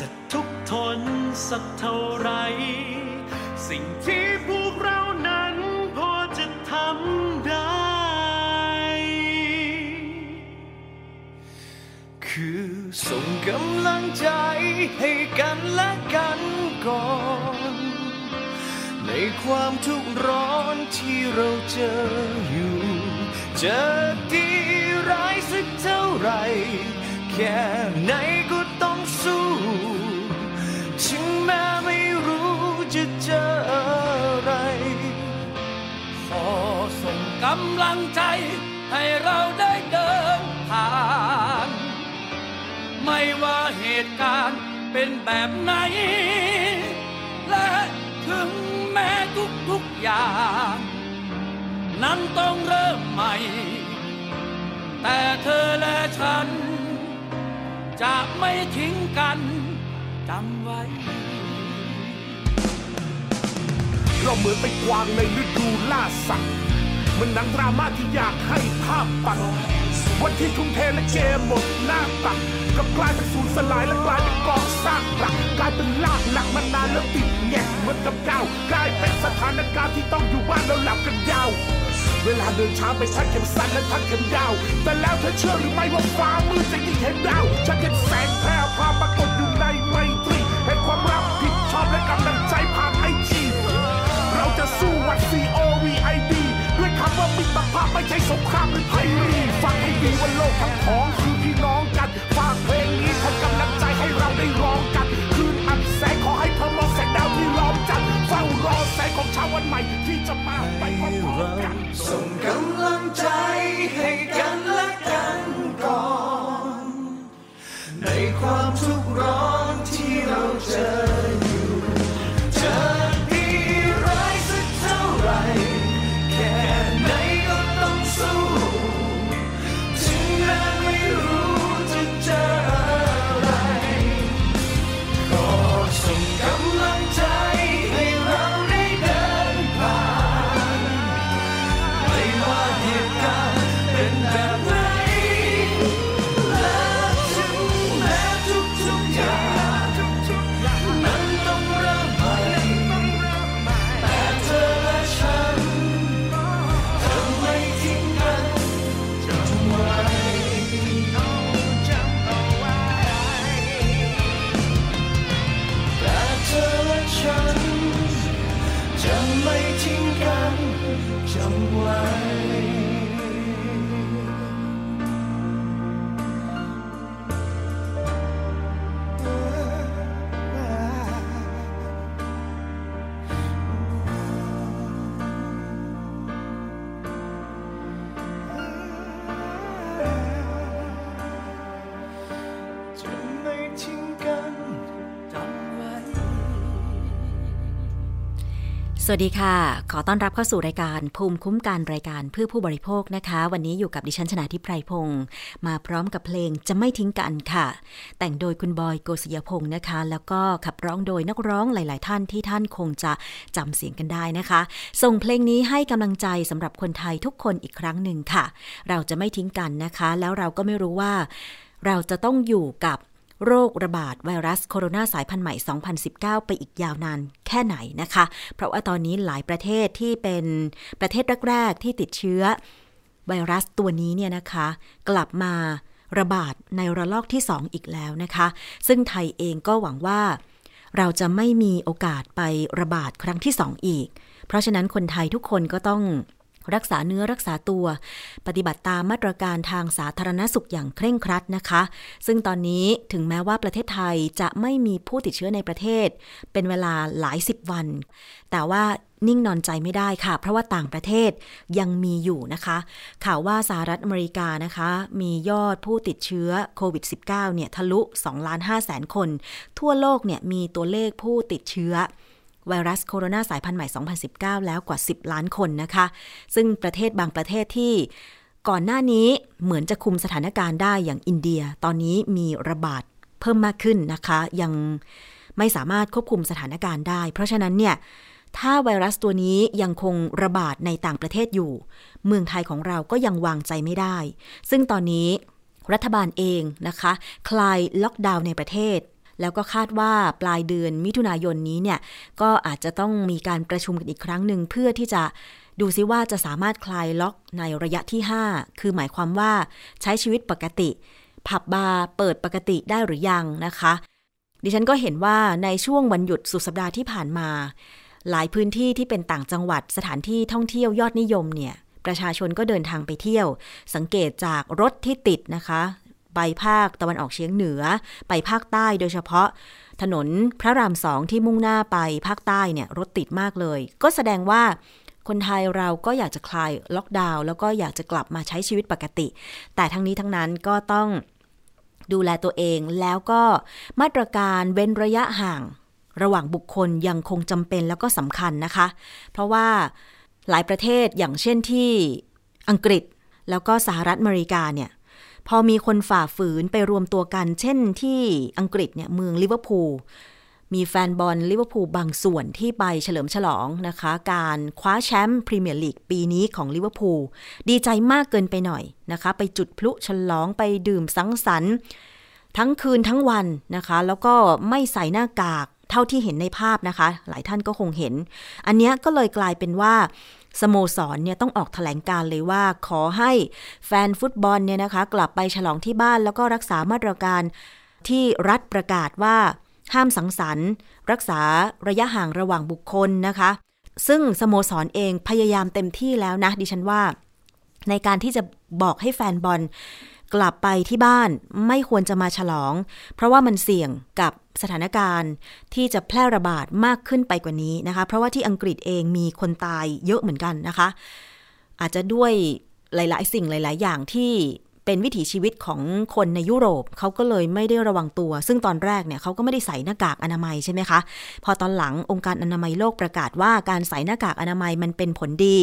จะทุกทนสักเท่าไร สิ่งที่พวกเรานั้นพอจะทำได้ คือส่งกำลังใจให้กันและกันก่อน ในความทุกข์ร้อนที่เราเจออยู่ จะดีร้ายสักเท่าไร แค่ไหนกู แม้ไม่รู้จะเจออะไร ขอส่งกำลังใจให้เราได้เดินผ่าน ไม่ว่าเหตุการณ์เป็นแบบไหน และถึงแม้ทุกๆอย่าง นั้นต้องเริ่มใหม่ แต่เธอและฉัน จะไม่ทิ้งกันจำไว้ เราเหมือนไปกวางในฤดูล่าสัตว์มันหนังดราม่าที่อยากให้ภาพปัดวันที่ทุ่มเทและเกมหมดหน้าตักกับกลายเป็นสูญสลายและกลายเป็นกองซากปรักกลายเป็นลากหลักมานานแล้วติดแงกเหมือนกับก้าวกลายเป็นสถานการณ์ที่ต้องอยู่บ้านแล้วหลับกันยาว เวลาเดินช้าไปทักเข็มสั้นและทักเข็มยาว แต่แล้วเธอเชื่อหรือไม่ว่าฟ้ามืดจะยิ่งเห็นดาวฉันเห็นแสงแพร่พาปรากฏ ใช่สงครามหรือไพรีฟังให้ดีว่าโลกทั้งของ สวัสดีค่ะ ขอต้อนรับเข้าสู่รายการภูมิคุ้มกันรายการเพื่อผู้บริโภคนะคะ วันนี้อยู่กับดิฉันชนาทิพไพรพงศ์มาพร้อมกับเพลงจะไม่ทิ้งกันค่ะ แต่งโดยคุณบอยโกศยพงศ์นะคะ แล้วก็ขับร้องโดยนักร้องหลาย ๆ ท่านที่ท่านคงจะจำเสียงกันได้นะคะ ส่งเพลงนี้ให้กำลังใจสำหรับคนไทยทุกคนอีกครั้งหนึ่งค่ะ เราจะไม่ทิ้งกันนะคะ แล้วเราก็ไม่รู้ว่าเราจะต้องอยู่กับ โรคระบาดไวรัสโคโรนาสายพันธุ์ใหม่ 2019 ไปอีกยาวนานแค่ไหนนะคะ เพราะว่าตอนนี้หลายประเทศที่เป็นประเทศแรก ๆ ที่ติดเชื้อ ไวรัสตัวนี้เนี่ยนะคะ กลับมาระบาดในระลอกที่ 2 อีกแล้วนะคะ ซึ่งไทยเองก็หวังว่า เราจะไม่มีโอกาสไประบาดครั้งที่ 2 อีก เพราะฉะนั้นคนไทยทุกคนก็ต้อง รักษาเนื้อรักษาตัว ปฏิบัติตามมาตรการทางสาธารณสุขอย่างเคร่งครัดนะคะ ซึ่งตอนนี้ถึงแม้ว่าประเทศไทยจะไม่มีผู้ติดเชื้อในประเทศ เป็นเวลาหลายสิบวัน แต่ว่านิ่งนอนใจไม่ได้ค่ะ เพราะว่าต่างประเทศยังมีอยู่นะคะ ข่าวว่าสหรัฐอเมริกานะคะ มียอดผู้ติดเชื้อโควิด -19 เนี่ยทะลุ2ล้าน5แสนคน ทั่วโลกเนี่ยมีตัวเลขผู้ติดเชื้อ ไวรัสโคโรนาสายพันธุ์ใหม่ 2019 แล้วกว่า 10 ล้านคนนะคะ ซึ่งประเทศบางประเทศที่ก่อนหน้านี้เหมือนจะคุมสถานการณ์ได้อย่างอินเดีย ตอนนี้มีระบาดเพิ่มมากขึ้นนะคะ ยังไม่สามารถควบคุมสถานการณ์ได้ เพราะฉะนั้นเนี่ยถ้าไวรัสตัวนี้ยังคงระบาดในต่างประเทศอยู่ เมืองไทยของเราก็ยังวางใจไม่ได้ ซึ่งตอนนี้รัฐบาลเองนะคะ คลายล็อกดาวน์ในประเทศ แล้วก็คาดว่าปลายเดือนมิถุนายนนี้เนี่ยก็อาจจะต้องมีการประชุมกันอีกครั้งหนึ่งเพื่อที่จะดูซิว่าจะสามารถคลายล็อกในระยะที่ 5 คือหมายความว่าใช้ชีวิตปกติ ผับบาร์เปิดปกติได้หรือยังนะคะ ดิฉันก็เห็นว่าในช่วงวันหยุดสุดสัปดาห์ที่ผ่านมา หลายพื้นที่ที่เป็นต่างจังหวัดสถานที่ท่องเที่ยวยอดนิยมเนี่ยประชาชนก็เดินทางไปเที่ยว สังเกตจากรถที่ติดนะคะ ไปภาคตะวันออกเฉียงเหนือ ไปภาคใต้โดยเฉพาะ ถนนพระรามสองที่มุ่งหน้าไปภาคใต้เนี่ยรถติดมากเลย ก็แสดงว่าคนไทยเราก็อยากจะคลายล็อกดาวน์แล้วก็อยากจะกลับมาใช้ชีวิตปกติ แต่ทั้งนี้ทั้งนั้นก็ต้องดูแลตัวเองแล้วก็มาตรการเว้นระยะห่าง ระหว่างบุคคลยังคงจำเป็นแล้วก็สำคัญนะคะ เพราะว่าหลายประเทศอย่างเช่นที่อังกฤษแล้วก็สหรัฐอเมริกาเนี่ย พอมีคนฝ่าฝืนไปรวมตัวกัน เช่นที่อังกฤษเนี่ยเมืองลิเวอร์พูลมีแฟนบอลลิเวอร์พูลบางส่วนที่ไปเฉลิมฉลองนะคะ การคว้าแชมป์พรีเมียร์ลีกปีนี้ของลิเวอร์พูลดีใจมากเกินไปหน่อยนะคะ ไปจุดพลุฉลองไปดื่มสังสรรค์ ทั้งคืนทั้งวันนะคะ แล้วก็ไม่ใส่หน้ากากเท่าที่เห็นในภาพนะคะ หลายท่านก็คงเห็น อันนี้ก็เลยกลายเป็นว่า สโมสรเนี่ยต้องออกแถลงการณ์เลยว่าขอให้แฟนฟุตบอลเนี่ยนะคะ กลับไปฉลองที่บ้านแล้วก็รักษามาตรการที่รัฐประกาศว่าห้ามสังสรรค์ รักษาระยะห่างระหว่างบุคคลนะคะ ซึ่งสโมสรเองพยายามเต็มที่แล้วนะ ดิฉันว่า ในการที่จะบอกให้แฟนบอล กลับไปที่บ้านไม่ควรจะมาฉลอง เพราะว่ามันเสี่ยงกับสถานการณ์ที่จะแพร่ระบาดมากขึ้นไปกว่านี้นะคะ เพราะว่าที่อังกฤษเองมีคนตายเยอะเหมือนกันนะคะ อาจจะด้วยหลาย ๆ สิ่งหลาย ๆ อย่างที่ เป็นวิถีชีวิตของคนในยุโรปเขาก็เลยไม่ได้ระวังตัว ซึ่งตอนแรกเนี่ยเขาก็ไม่ได้ใส่หน้ากากอนามัยใช่ไหมคะ พอตอนหลังองค์การอนามัยโลกประกาศว่าการใส่หน้ากากอนามัยมันเป็นผลดี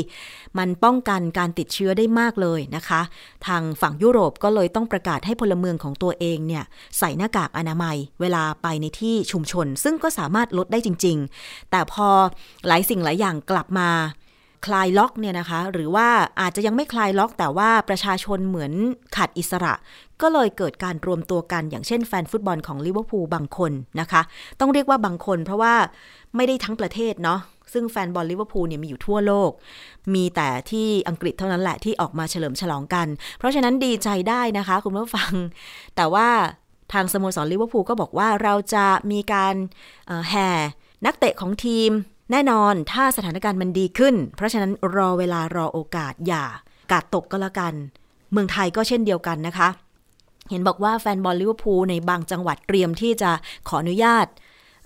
มันป้องกันการติดเชื้อได้มากเลยนะคะ ทางฝั่งยุโรปก็เลยต้องประกาศให้พลเมืองของตัวเองเนี่ยใส่หน้ากากอนามัย เวลาไปในที่ชุมชน ซึ่งก็สามารถลดได้จริง ๆ แต่พอหลายสิ่งหลายอย่างกลับมา คลายล็อกเนี่ยนะคะ หรือว่าอาจจะยังไม่คลายล็อก แต่ว่าประชาชนเหมือนขาดอิสระ ก็เลยเกิดการรวมตัวกัน อย่างเช่นแฟนฟุตบอลของลิเวอร์พูลบางคนนะคะ ต้องเรียกว่าบางคนเพราะว่าไม่ได้ทั้งประเทศเนาะซึ่งแฟนบอลลิเวอร์พูลเนี่ยมีอยู่ทั่วโลก มีแต่ที่อังกฤษเท่านั้นแหละที่ออกมาเฉลิมฉลองกัน เพราะฉะนั้นดีใจได้นะคะ คุณผู้ฟัง แต่ว่าทางสโมสรลิเวอร์พูลก็บอกว่าเราจะมีการแห่นักเตะของทีม แน่นอนถ้าสถานการณ์มันดีขึ้น เพราะฉะนั้นรอเวลารอโอกาสอย่าการ์ดตกก็แล้วกัน เมืองไทยก็เช่นเดียวกันนะคะ เห็นบอกว่าแฟนบอลลิเวอร์พูลในบางจังหวัดเตรียมที่จะขออนุญาต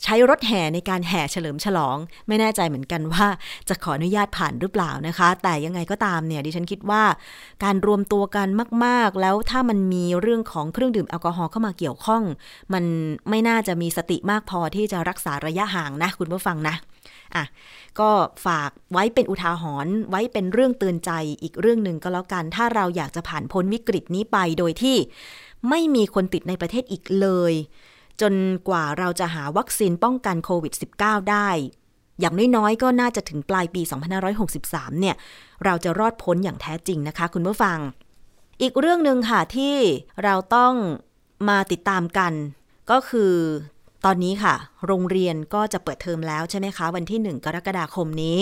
ใช้รถแห่ในการแห่เฉลิมฉลอง ไม่แน่ใจเหมือนกันว่าจะขออนุญาตผ่านหรือเปล่านะคะ แต่ยังไงก็ตามเนี่ยดิฉันคิดว่า การรวมตัวกันมาก ๆ แล้วถ้ามันมีเรื่องของเครื่องดื่มแอลกอฮอล์เข้ามาเกี่ยวข้อง มันไม่น่าจะมีสติมากพอที่จะรักษาระยะห่างนะคุณผู้ฟังนะ อะก็ฝากไว้เป็นอุทาหรณ์ไว้เป็นเรื่องเตือนใจอีกเรื่องหนึ่งก็แล้วกัน ถ้าเราอยากจะผ่านพ้นวิกฤตนี้ไปโดยที่ไม่มีคนติดในประเทศอีกเลย จนกว่าเราจะหาวัคซีนป้องกันโควิด -19 ได้ อย่างน้อยๆ ก็น่าจะถึงปลายปี 2563 เนี่ย เราจะรอดพ้นอย่างแท้จริงนะคะ คุณผู้ฟัง อีกเรื่องหนึ่งค่ะที่เราต้องมาติดตามกัน ก็คือ ตอนนี้ค่ะ โรงเรียนก็จะเปิดเทอมแล้วใช่ไหมคะ วันที่ 1 กรกฎาคมนี้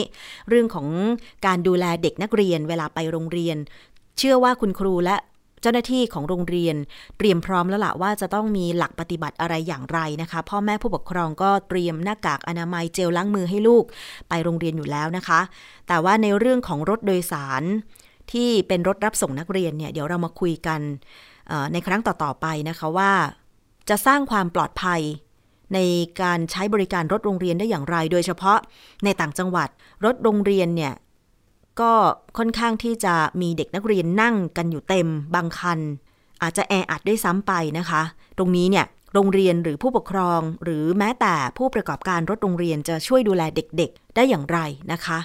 เรื่องของการดูแลเด็กนักเรียนเวลาไปโรงเรียน เชื่อว่าคุณครูและเจ้าหน้าที่ของโรงเรียน เตรียมพร้อมแล้วล่ะว่าจะต้องมีหลักปฏิบัติอะไรอย่างไรนะคะ พ่อแม่ผู้ปกครองก็เตรียมหน้ากากอนามัยเจลล้างมือให้ลูก ไปโรงเรียนอยู่แล้วนะคะ แต่ว่าในเรื่องของรถโดยสาร ที่เป็นรถรับส่งนักเรียนเนี่ยเดี๋ยวเรามาคุยกันในครั้งต่อๆไปนะคะว่า จะสร้างความปลอดภัย ในการใช้บริการรถโรงเรียนได้อย่างไร โดยเฉพาะในต่างจังหวัด รถโรงเรียนเนี่ยก็ค่อนข้างที่จะมีเด็กนักเรียนนั่งกันอยู่เต็มบางคัน อาจจะแออัดด้วยซ้ำไปนะคะ ตรงนี้เนี่ยโรงเรียนหรือผู้ปกครอง หรือแม้แต่ผู้ประกอบการรถโรงเรียนจะช่วยดูแลเด็กๆ ได้อย่างไรนะคะ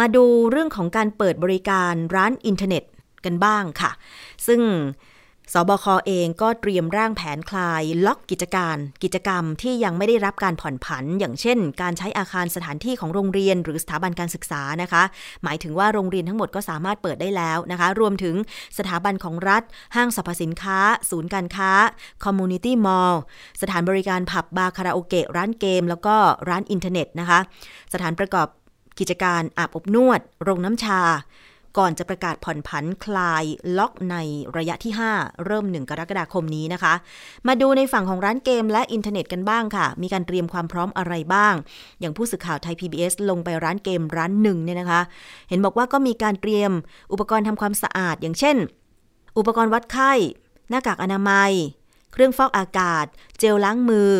มาดูเรื่องของการเปิดบริการร้านอินเทอร์เน็ตกันบ้างค่ะ ซึ่ง ศบค.เองก็เตรียมร่างแผนคลายล็อกกิจการ กิจกรรมที่ยังไม่ได้รับการผ่อนผัน อย่างเช่น การใช้อาคารสถานที่ของโรงเรียน หรือสถาบันการศึกษานะคะ หมายถึงว่าโรงเรียนทั้งหมดก็สามารถเปิดได้แล้วนะคะ รวมถึงสถาบันของรัฐ ห้างสรรพสินค้า ศูนย์การค้า community mall สถานบริการผับบาร์คาราโอเกะร้านเกม แล้วก็ร้านอินเทอร์เน็ตนะคะ สถานประกอบกิจการอาบอบนวด โรงน้ำชา ก่อนจะประกาศผ่อนผันคลายล็อกในระยะที่ 5 เริ่ม 1 กรกฎาคมนี้นะคะ มาดูในฝั่งของร้านเกมและอินเทอร์เน็ตกันบ้างค่ะ มีการเตรียมความพร้อมอะไรบ้าง อย่างผู้สื่อข่าวไทย PBS ลงไปร้านเกมร้านหนึ่งเนี่ยนะคะ เห็นบอกว่าก็มีการเตรียมอุปกรณ์ทำความสะอาด อย่างเช่น อุปกรณ์วัดไข้ หน้ากากอนามัย เครื่องฟอกอากาศ เจลล้างมือ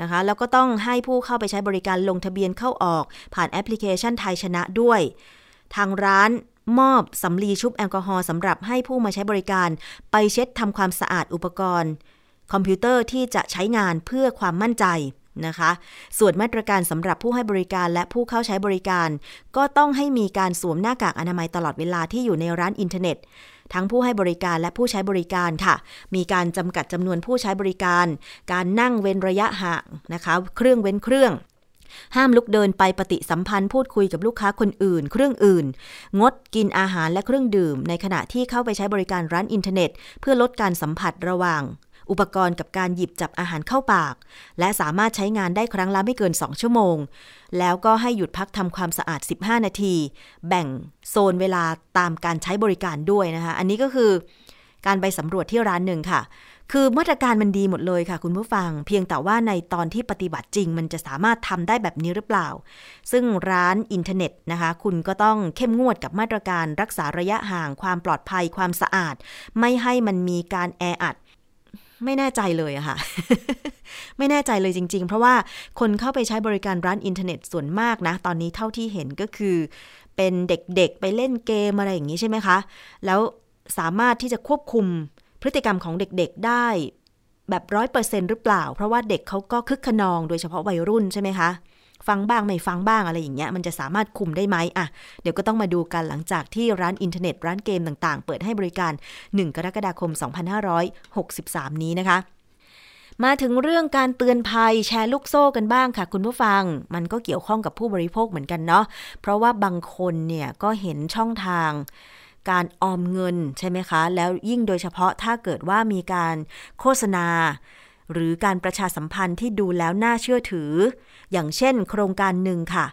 นะคะแล้วก็ต้องให้ผู้เข้าไปใช้บริการลงทะเบียนเข้าออก ผ่านแอปพลิเคชันไทยชนะด้วย ทางร้าน มอบสำลีชุบแอลกอฮอล์สำหรับให้ผู้มาใช้บริการไปเช็ดทำความสะอาดอุปกรณ์ คอมพิวเตอร์ที่จะใช้งานเพื่อความมั่นใจนะคะ ส่วนมาตรการสำหรับผู้ให้บริการและผู้เข้าใช้บริการ ก็ต้องให้มีการสวมหน้ากากอนามัยตลอดเวลาที่อยู่ในร้านอินเทอร์เน็ต ทั้งผู้ให้บริการและผู้ใช้บริการค่ะ มีการจำกัดจำนวนผู้ใช้บริการ การนั่งเว้นระยะห่างนะคะ เครื่องเว้นเครื่อง ห้ามลุกเดินไปปฏิสัมพันธ์พูดคุยกับลูกค้าคนอื่น เครื่องอื่น งดกินอาหารและเครื่องดื่ม ในขณะที่เข้าไปใช้บริการร้านอินเทอร์เน็ต เพื่อลดการสัมผัสระหว่าง อุปกรณ์กับการหยิบจับอาหารเข้าปาก และสามารถใช้งานได้ครั้งละไม่เกิน 2 ชั่วโมง แล้วก็ให้หยุดพักทำความสะอาด 15 นาที แบ่งโซนเวลาตามการใช้บริการด้วยนะคะ อันนี้ก็คือการไปสำรวจที่ร้านหนึ่งค่ะ คือมาตรการมันดีหมดเลยค่ะคุณผู้ฟัง เพียงแต่ว่าในตอนที่ปฏิบัติจริง มันจะสามารถทำได้แบบนี้หรือเปล่า ซึ่งร้านอินเทอร์เน็ตนะคะ คุณก็ต้องเข้มงวดกับมาตรการรักษาระยะห่าง ความปลอดภัยความสะอาด ไม่ให้มันมีการแออัดไม่แน่ใจเลยอะค่ะ ไม่แน่ใจเลยจริง ๆ เพราะว่าคนเข้าไปใช้บริการร้านอินเทอร์เน็ตส่วนมากนะ ตอนนี้เท่าที่เห็นก็คือ เป็นเด็กๆ ไปเล่นเกมอะไรอย่างนี้ใช่ไหมคะ แล้วสามารถที่จะควบคุม พฤติกรรมของเด็กๆได้แบบร้อยเปอร์เซ็นต์หรือเปล่า เพราะว่าเด็กเขาก็คึกคะนองโดยเฉพาะวัยรุ่นใช่ไหมคะ ฟังบ้างไม่ฟังบ้างอะไรอย่างเงี้ยมันจะสามารถคุมได้ไหมอะเดี๋ยวก็ต้องมาดูกันหลังจากที่ร้านอินเทอร์เน็ตร้านเกมต่างๆ เปิดให้บริการ 1 กรกฎาคม 2563 นี้นะคะ มาถึงเรื่องการเตือนภัยแชร์ลูกโซ่กันบ้างค่ะ คุณผู้ฟัง มันก็เกี่ยวข้องกับผู้บริโภคเหมือนกันเนาะเพราะว่าบางคนเนี่ยก็เห็นช่องทาง การออมเงินใช่ไหมคะ แล้วยิ่งโดยเฉพาะถ้าเกิดว่ามีการโฆษณา หรือการประชาสัมพันธ์ที่ดูแล้วน่าเชื่อถือ อย่างเช่น โครงการหนึ่งค่ะ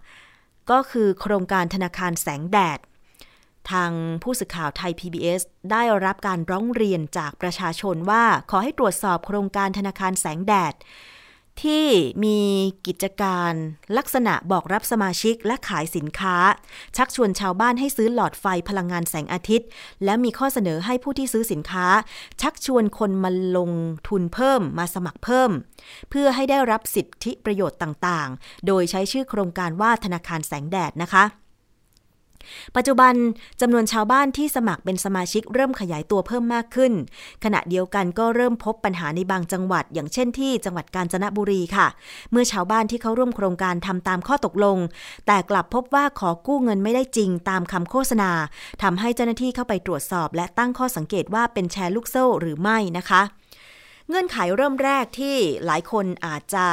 ก็คือโครงการธนาคารแสงแดด ทางผู้สื่อข่าวไทย PBS ได้รับการร้องเรียนจากประชาชนว่าขอให้ตรวจสอบโครงการธนาคารแสงแดด ที่มีกิจการลักษณะบอกรับสมาชิกและขายสินค้า ชักชวนชาวบ้านให้ซื้อหลอดไฟพลังงานแสงอาทิตย์ และมีข้อเสนอให้ผู้ที่ซื้อสินค้า ชักชวนคนมาลงทุนเพิ่มมาสมัครเพิ่ม เพื่อให้ได้รับสิทธิประโยชน์ต่างๆ โดยใช้ชื่อโครงการว่าธนาคารแสงแดดนะคะ ปัจจุบันจำนวนชาวบ้านที่สมัครเป็นสมาชิกเริ่มขยายตัวเพิ่มมากขึ้น ขณะเดียวกันก็เริ่มพบปัญหาในบางจังหวัด อย่างเช่นที่จังหวัดกาญจนบุรีค่ะ เมื่อชาวบ้านที่เขาร่วมโครงการทำตามข้อตกลง แต่กลับพบว่าขอกู้เงินไม่ได้จริงตามคำโฆษณาทำให้เจ้าหน้าที่เข้าไปตรวจสอบ และตั้งข้อสังเกตว่าเป็นแชร์ลูกโซ่หรือไม่นะคะเงื่อนไขเริ่มแรกที่หลายคนอาจจะ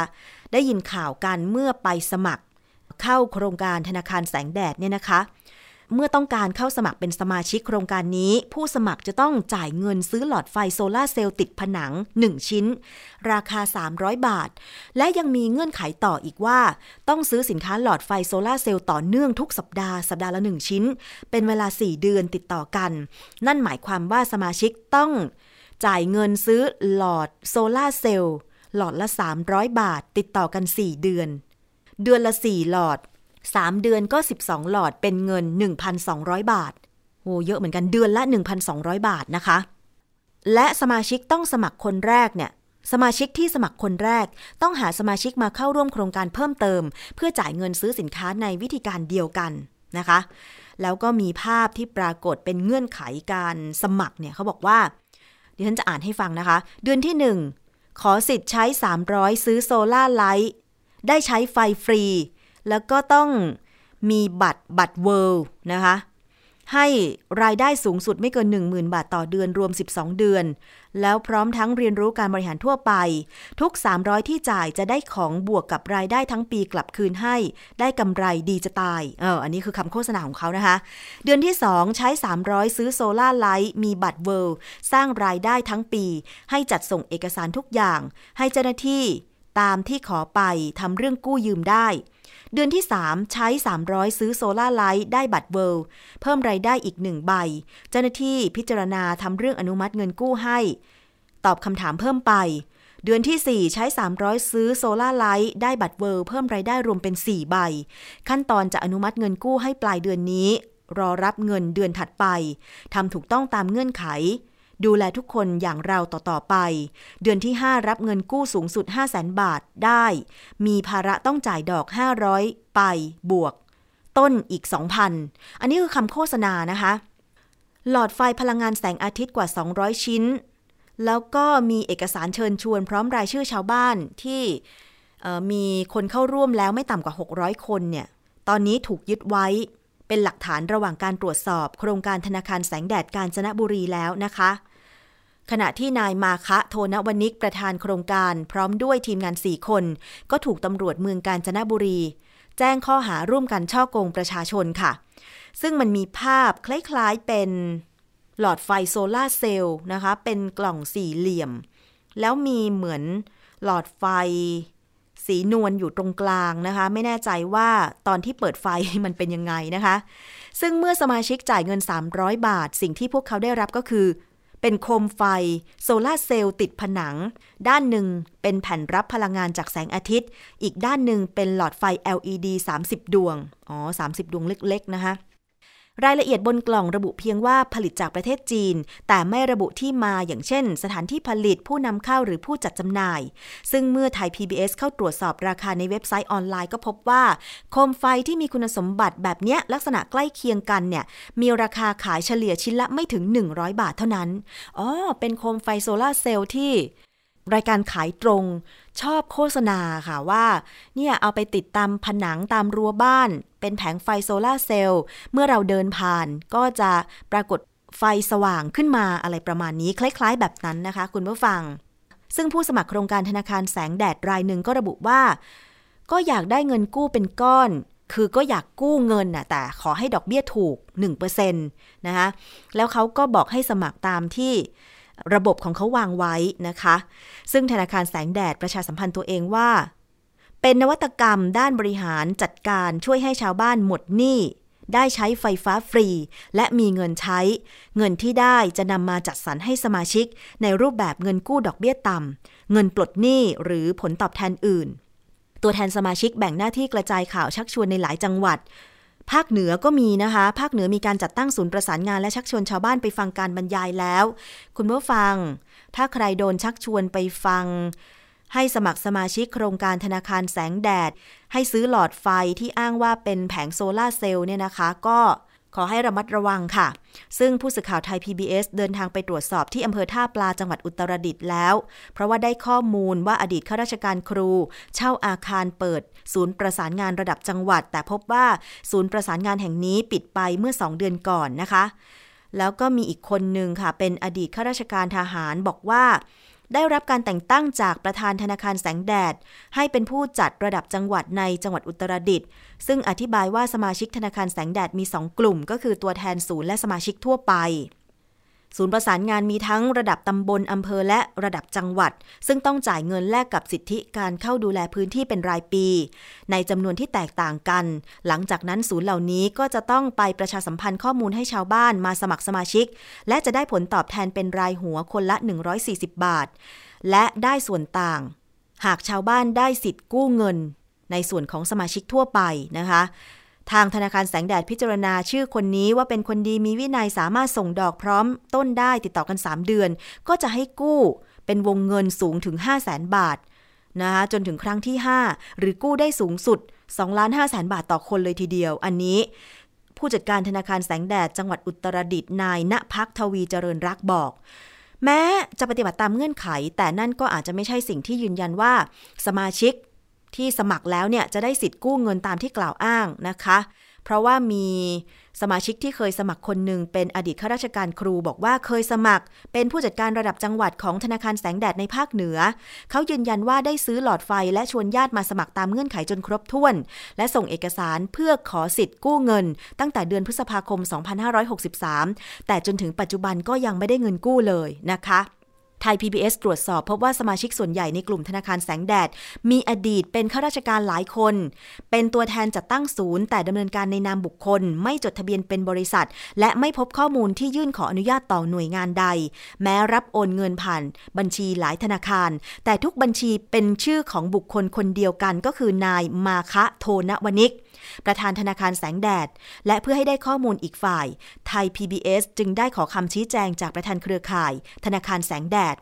ได้ยินข่าวกันเมื่อไปสมัคร เข้าโครงการธนาคารแสงแดดเนี่ยนะคะ เมื่อต้องการเข้าสมัครเป็นสมาชิกโครงการนี้ ผู้สมัครจะต้องจ่ายเงินซื้อหลอดไฟโซลาเซลล์ติดผนัง 1 ชิ้น ราคา 300 บาท และยังมีเงื่อนไขต่ออีกว่า ต้องซื้อสินค้าหลอดไฟโซลาเซลล์ต่อเนื่องทุกสัปดาห์สัปดาห์ละ 1 ชิ้น เป็นเวลา 4 เดือนติดต่อกัน นั่นหมายความว่าสมาชิกต้องจ่ายเงินซื้อหลอดโซลาเซลล์หลอดละ 300 บาท ติดต่อกัน 4 เดือน เดือนละ 4 หลอด 3 เดือนก็ 12 หลอดเป็นเงิน 1,200 บาทโอ้เยอะเหมือนกันเดือนละ 1,200 บาทนะคะ และสมาชิกต้องสมัครคนแรกเนี่ยสมาชิกที่สมัครคนแรก ต้องหาสมาชิกมาเข้าร่วมโครงการเพิ่มเติม เพื่อจ่ายเงินซื้อสินค้าในวิธีการเดียวกันนะคะ แล้วก็มีภาพที่ปรากฏเป็นเงื่อนไขการสมัครเนี่ยเขาบอกว่าดิฉันจะอ่านให้ฟังนะคะ เดือนที่ 1 ขอสิทธิ์ใช้ 300 ซื้อโซล่าไลท์ได้ใช้ไฟฟรี แล้วก็ต้องมีบัตรบัตรเวิลด์นะคะ ให้รายได้สูงสุดไม่เกิน 10,000 บาทต่อเดือนรวม 12 เดือน แล้วพร้อมทั้งเรียนรู้การบริหารทั่วไป ทุก 300 ที่จ่ายจะได้ของบวกกับรายได้ทั้งปีกลับคืนให้ ได้กำไรดีจะตายเอออันนี้คือคำโฆษณาของเขานะคะ เดือนที่ 2 ใช้ 300 ซื้อ solar light มีบัตร world สร้างรายได้ทั้งปี ให้จัดส่งเอกสารทุกอย่าง ให้เจ้าหน้าที่ตามที่ขอไปทำเรื่องกู้ยืมได้ เดือนที่ 3 ใช้ 300 ซื้อ solar light ได้บัตร world เพิ่มรายได้อีกหนึ่งใบ เจ้าหน้าที่พิจารณาทำเรื่องอนุมัติเงินกู้ให้ ตอบคำถามเพิ่มไป เดือนที่ 4 ใช้ 300 ซื้อ solar light ได้บัตร world เพิ่มรายได้รวมเป็น 4 ใบ ขั้นตอนจะอนุมัติเงินกู้ให้ปลายเดือนนี้ รอรับเงินเดือนถัดไปทำถูกต้องตามเงื่อนไข ดูแลทุกคนอย่างเราต่อๆไป เดือนที่ 5 รับเงินกู้สูงสุด 5 0 0แสนบาทได้ มีภาระต้องจ่ายดอก 500 ไปบวก ต้นอีก 2,000 อันนี้คือคำโฆษณานะคะ หลอดไฟพลังงานแสงอาทิตย์กว่า 200 ชิ้น แล้วก็มีเอกสารเชิญชวนพร้อมรายชื่อชาวบ้านที่มีคนเข้าร่วมแล้วไม่ต่ำกว่า 600 คนเนี่ย ตอนนี้ถูกยึดไว้เป็นหลักฐานระหว่างการตรวจสอบ โครงการธนาคารแสงแดดกาญจนบุรีแล้วนะคะ ขณะที่นายมาคะโทนวนิกประธานโครงการ พร้อมด้วยทีมงาน 4 คน ก็ถูกตำรวจเมืองกาญจนบุรี แจ้งข้อหาร่วมกันช่อโกงประชาชนค่ะ ซึ่งมันมีภาพคล้ายๆเป็นหลอดไฟโซลาเซลล์นะคะ เป็นกล่องสี่เหลี่ยม แล้วมีเหมือนหลอดไฟสีนวลอยู่ตรงกลางนะคะ ไม่แน่ใจว่าตอนที่เปิดไฟมันเป็นยังไงนะคะ ซึ่งเมื่อสมาชิกจ่ายเงิน 300 บาท สิ่งที่พวกเขาได้รับก็คือ เป็นโคมไฟ โซลาเซลล์ติดผนัง ด้านหนึ่งเป็นแผ่นรับพลังงานจากแสงอาทิตย์ อีกด้านหนึ่งเป็นหลอดไฟ LED 30 ดวง อ๋อ 30 ดวงเล็ก ๆ นะคะ รายละเอียดบนกล่องระบุเพียงว่าผลิตจากประเทศจีน แต่ไม่ระบุที่มาอย่างเช่น สถานที่ผลิตผู้นำเข้าหรือผู้จัดจำหน่าย ซึ่งเมื่อไทย PBS เข้าตรวจสอบราคาในเว็บไซต์ออนไลน์ก็พบว่าโคมไฟที่มีคุณสมบัติแบบเนี้ยลักษณะใกล้เคียงกันเนี่ยมีราคาขายเฉลี่ยชิ้นละไม่ถึง 100 บาทเท่านั้นอ๋อเป็นโคมไฟโซลาเซลล์ที่ รายการขายตรงชอบโฆษณาค่ะว่า เนี่ยเอาไปติดตามผนังตามรั้วบ้าน เป็นแผงไฟโซลาเซลล์เมื่อเราเดินผ่านก็จะปรากฏไฟสว่างขึ้นมาอะไรประมาณนี้ คล้าย ๆ แบบนั้นนะคะ คุณผู้ฟัง ซึ่งผู้สมัครโครงการธนาคารแสงแดดรายหนึ่งก็ระบุว่า ก็อยากได้เงินกู้เป็นก้อน คือก็อยากกู้เงินน่ะแต่ขอให้ดอกเบี้ยถูก 1%นะคะแล้วเขาก็บอกให้สมัครตามที่ ระบบของเขาวางไว้นะคะ ซึ่งธนาคารแสงแดดประชาสัมพันธ์ตัวเองว่า เป็นนวัตกรรมด้านบริหารจัดการช่วยให้ชาวบ้านหมดหนี้ได้ใช้ไฟฟ้าฟรี และมีเงินใช้ เงินที่ได้จะนำมาจัดสรรให้สมาชิก ในรูปแบบเงินกู้ดอกเบี้ยต่ำ เงินปลดหนี้หรือผลตอบแทนอื่น ตัวแทนสมาชิกแบ่งหน้าที่กระจายข่าวชักชวนในหลายจังหวัด ภาคเหนือก็มีนะคะ ภาคเหนือมีการจัดตั้งศูนย์ประสานงานและชักชวนชาวบ้านไปฟังการบรรยายแล้ว คุณผู้ฟัง ถ้าใครโดนชักชวนไปฟัง ให้สมัครสมาชิกโครงการธนาคารแสงแดด ให้ซื้อหลอดไฟที่อ้างว่าเป็นแผงโซลาร์เซลล์เนี่ยนะคะ ก็ขอให้ระมัดระวังค่ะ ซึ่งผู้สื่อข่าวไทย PBS เดินทางไปตรวจสอบที่อำเภอท่าปลาจังหวัดอุตรดิตถ์แล้ว เพราะว่าได้ข้อมูลว่าอดีตข้าราชการครู เช่าอาคารเปิด ศูนย์ประสานงานระดับจังหวัด แต่พบว่าศูนย์ประสานงานแห่งนี้ปิดไปเมื่อ 2 เดือนก่อนนะคะ แล้วก็มีอีกคนหนึ่งค่ะ เป็นอดีตข้าราชการทหารบอกว่า ได้รับการแต่งตั้งจากประธานธนาคารแสงแดด ให้เป็นผู้จัดระดับจังหวัดในจังหวัดอุตรดิตถ์ซึ่งอธิบายว่าสมาชิกธนาคารแสงแดดมี 2 กลุ่ม ก็คือตัวแทนศูนย์และสมาชิกทั่วไป ศูนย์ประสานงานมีทั้งระดับตำบลอำเภอและระดับจังหวัด ซึ่งต้องจ่ายเงินแลกกับสิทธิการเข้าดูแลพื้นที่เป็นรายปี ในจำนวนที่แตกต่างกัน หลังจากนั้นศูนย์เหล่านี้ก็จะต้องไปประชาสัมพันธ์ข้อมูลให้ชาวบ้านมาสมัครสมาชิก และจะได้ผลตอบแทนเป็นรายหัวคนละ 140 บาท และได้ส่วนต่าง หากชาวบ้านได้สิทธิ์กู้เงิน ในส่วนของสมาชิกทั่วไปนะคะ ทางธนาคารแสงแดดพิจารณาชื่อคนนี้ว่าเป็นคนดีมีวินัยสามารถส่งดอกพร้อมต้นได้ติดต่อกัน 3 เดือน ก็จะให้กู้เป็นวงเงินสูงถึง 5 0 0แสนบาทนะคะจนถึงครั้งที่ 5 หรือกู้ได้สูงสุด2ล้าน5แสนบาทต่อคนเลยทีเดียว อันนี้ ผู้จัดการธนาคารแสงแดดจังหวัดอุตรดิตถ์นายณพักทวีเจริญรักบอก แม้จะปฏิบัติตามเงื่อนไข แต่นั่นก็อาจจะไม่ใช่สิ่งที่ยืนยันว่า สมาชิก ที่สมัครแล้วเนี่ยจะได้สิทธิ์กู้เงินตามที่กล่าวอ้างนะคะ เพราะว่ามีสมาชิกที่เคยสมัครคนหนึ่งเป็นอดีตข้าราชการครูบอกว่าเคยสมัคร เป็นผู้จัดการระดับจังหวัดของธนาคารแสงแดดในภาคเหนือ เขายืนยันว่าได้ซื้อหลอดไฟและชวนญาติมาสมัครตามเงื่อนไขจนครบถ้วน และส่งเอกสารเพื่อขอสิทธิ์กู้เงิน ตั้งแต่เดือนพฤษภาคม 2563 แต่จนถึงปัจจุบันก็ยังไม่ได้เงินกู้เลยนะคะ ไทย PBS ตรวจสอบพบว่าสมาชิกส่วนใหญ่ในกลุ่มธนาคารแสงแดด มีอดีตเป็นข้าราชการหลายคน เป็นตัวแทนจัดตั้งศูนย์ แต่ดำเนินการในนามบุคคล ไม่จดทะเบียนเป็นบริษัท และไม่พบข้อมูลที่ยื่นขออนุญาตต่อหน่วยงานใด แม้รับโอนเงินผ่าน บัญชีหลายธนาคาร แต่ทุกบัญชีเป็นชื่อของบุคคลคนเดียวกันก็คือนายมาคะโทนวนิกประธานธนาคารแสงแดด และเพื่อให้ได้ข้อมูลอีกฝ่าย ไทย PBS จึงได้ขอคำชี้แจงจากประธานเครือข่าย ธนาคารแสงแดด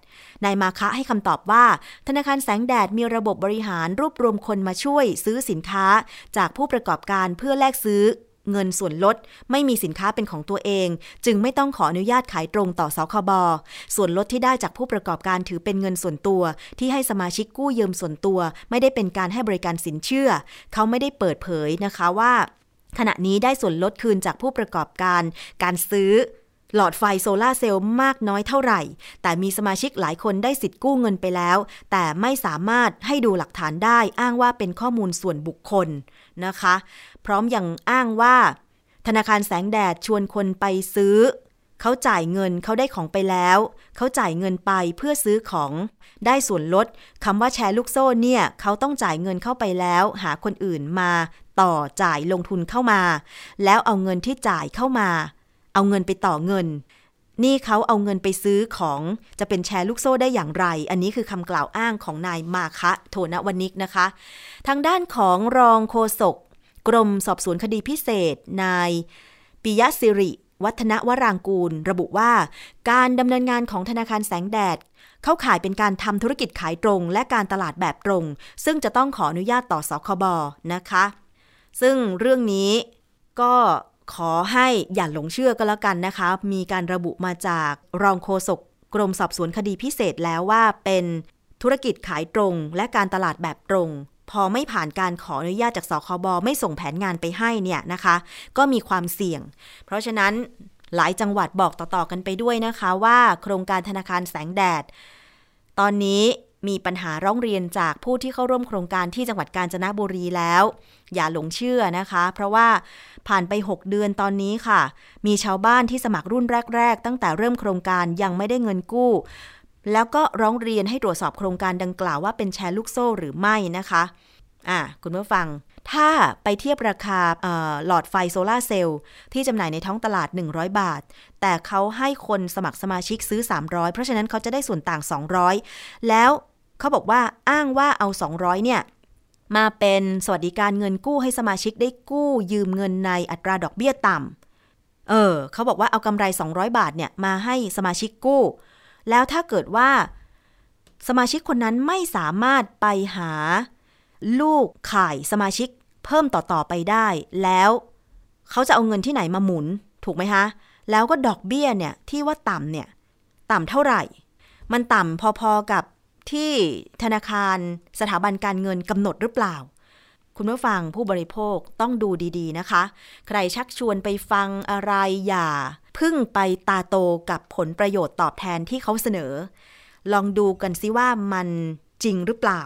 นายมาคะให้คำตอบว่า ธนาคารแสงแดดมีระบบบริหารรวบรวมคนมาช่วยซื้อสินค้า จากผู้ประกอบการเพื่อแลกซื้อ เงินส่วนลด ไม่มีสินค้าเป็นของตัวเอง จึงไม่ต้องขออนุญาตขายตรงต่อสคบส่วนลดที่ได้จากผู้ประกอบการถือเป็นเงินส่วนตัว ที่ให้สมาชิกกู้ยืมส่วนตัว ไม่ได้เป็นการให้บริการสินเชื่อ เขาไม่ได้เปิดเผยนะคะว่า ขณะนี้ได้ส่วนลดคืนจากผู้ประกอบการ การซื้อหลอดไฟโซลาเซลล์มากน้อยเท่าไหร่ แต่มีสมาชิกหลายคนได้สิทธิ์กู้เงินไปแล้ว แต่ไม่สามารถให้ดูหลักฐานได้อ้างว่าเป็นข้อมูลส่วนบุคคล นะคะ พร้อมอยังอ้างว่า ธนาคารแสงแดดชวนคนไปซื้อ เขาจ่ายเงินเขาได้ของไปแล้ว เขาจ่ายเงินไปเพื่อซื้อของได้ส่วนลดคำว่าแชร์ลูกโซ่เนี่ยเขาต้องจ่ายเงินเข้าไปแล้ว หาคนอื่นมาต่อจ่ายลงทุนเข้ามา แล้วเอาเงินที่จ่ายเข้ามา เอาเงินไปต่อเงิน นี่เขาเอาเงินไปซื้อของจะเป็นแชร์ลูกโซ่ได้อย่างไร อันนี้คือคำกล่าวอ้างของนายมาคะ โทนวนิกนะคะ ทางด้านของรองโฆษกกรมสอบสวนคดีพิเศษ นายปิยะสิริ วัฒนวรางกูล ระบุว่า การดำเนินงานของธนาคารแสงแดด เข้าข่ายเป็นการทำธุรกิจขายตรง และการตลาดแบบตรง ซึ่งจะต้องขออนุญาตต่อสคบนะคะ ซึ่งเรื่องนี้ก็ ขอให้อย่าหลงเชื่อก็แล้วกันนะคะ มีการระบุมาจากรองโฆษกกรมสอบสวนคดีพิเศษแล้วว่าเป็นธุรกิจขายตรง และการตลาดแบบตรง พอไม่ผ่านการขออนุญาตจากสคบไม่ส่งแผนงานไปให้เนี่ยนะคะ ก็มีความเสี่ยง เพราะฉะนั้นหลายจังหวัดบอกต่อๆกันไปด้วยนะคะว่า โครงการธนาคารแสงแดด ตอนนี้ มีปัญหาร้องเรียนจากผู้ที่เข้าร่วมโครงการที่จังหวัดกาญจนบุรีแล้ว อย่าหลงเชื่อนะคะ เพราะว่าผ่านไป 6 เดือนตอนนี้ค่ะ มีชาวบ้านที่สมัครรุ่นแรก ๆ ตั้งแต่เริ่มโครงการยังไม่ได้เงินกู้ แล้วก็ร้องเรียนให้ตรวจสอบโครงการดังกล่าวว่าเป็นแชร์ลูกโซ่หรือไม่นะคะอะคุณผู้ฟัง ถ้าไปเทียบราคาหลอดไฟโซลาร์เซลล์ที่จำหน่ายในท้องตลาด 100 บาท แต่เขาให้คนสมัครสมาชิกซื้อ 300 เพราะฉะนั้นเขาจะได้ส่วนต่าง 200 แล้ว เขาบอกว่าอ้างว่าเอา 200 เนี่ย มาเป็นสวัสดิการเงินกู้ให้สมาชิกได้กู้ยืมเงินในอัตราดอกเบี้ยต่ำเออเขาบอกว่าเอากำไร 200 บาทเนี่ยมาให้สมาชิกกู้ แล้วถ้าเกิดว่าสมาชิกคนนั้นไม่สามารถไปหา ลูกข่ายสมาชิกเพิ่มต่อๆไปได้ แล้วเขาจะเอาเงินที่ไหนมาหมุน ถูกไหมคะ แล้วก็ดอกเบี้ยเนี่ยที่ว่าต่ำเนี่ย ต่ำเท่าไหร่ มันต่ำพอๆกับ ที่ธนาคารสถาบันการเงินกำหนดหรือเปล่า คุณผู้ฟังผู้บริโภคต้องดูดีๆนะคะ ใครชักชวนไปฟังอะไรอย่า พึ่งไปตาโตกับผลประโยชน์ตอบแทนที่เขาเสนอ ลองดูกันซิว่ามันจริงหรือเปล่า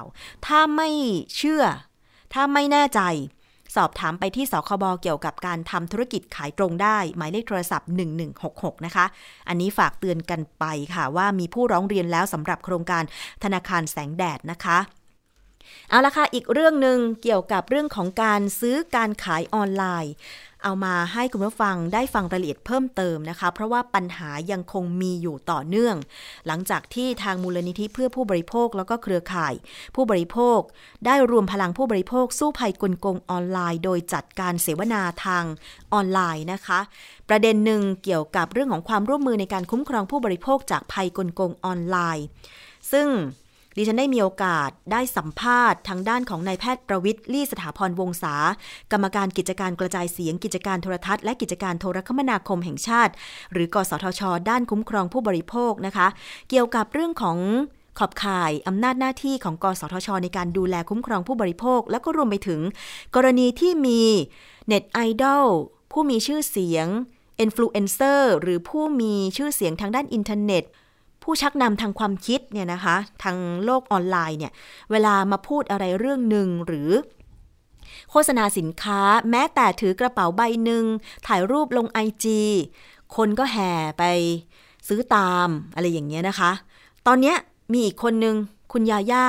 ถ้าไม่เชื่อ ถ้าไม่แน่ใจ สอบถามไปที่สคบเกี่ยวกับการทำธุรกิจขายตรงได้ หมายเลขโทรศัพท์ 1166 นะคะ อันนี้ฝากเตือนกันไปค่ะว่ามีผู้ร้องเรียนแล้วสำหรับโครงการธนาคารแสงแดดนะคะเอาละค่ะ อีกเรื่องหนึ่งเกี่ยวกับเรื่องของการซื้อการขายออนไลน์ เอามาให้คุณผู้ฟังได้ฟังรายละเอียดเพิ่มเติมนะคะ เพราะว่าปัญหายังคงมีอยู่ต่อเนื่อง หลังจากที่ทางมูลนิธิเพื่อผู้บริโภคแล้วก็เครือข่าย ผู้บริโภค ได้รวมพลังผู้บริโภค สู้ภัยกลโกงออนไลน์ โดยจัดการเสวนาทางออนไลน์นะคะ ประเด็นหนึ่งเกี่ยวกับเรื่องของความร่วมมือในการคุ้มครองผู้บริโภคจากภัยกลโกงออนไลน์ ซึ่ง ดิฉันได้มีโอกาสได้สัมภาษณ์ทางด้านของนายแพทย์ประวิทย์ลี่สถาพรวงศากรรมการกิจการกระจายเสียง กิจการโทรทัศน์และกิจการโทรคมนาคมแห่งชาติ หรือกสทช ด้านคุ้มครองผู้บริโภคนะคะ เกี่ยวกับเรื่องของขอบข่ายอำนาจหน้าที่ของกสทช ในการดูแลคุ้มครองผู้บริโภค แล้วก็รวมไปถึง กรณีที่มีเน็ตไอดอลผู้มีชื่อเสียงอินฟลูเอนเซอร์หรือผู้มีชื่อเสียงทางด้านอินเทอร์เน็ต ผู้ชักนำทางความคิดเนี่ยนะคะทางโลกออนไลน์เนี่ยเวลามาพูดอะไรเรื่องหนึ่งหรือโฆษณาสินค้าแม้แต่ถือกระเป๋าใบหนึ่ง ถ่ายรูปลงไอจีคนก็แห่ไปซื้อตามอะไรอย่างเงี้ยนะคะ ตอนเนี้ยมีอีกคนนึงคุณยาย่า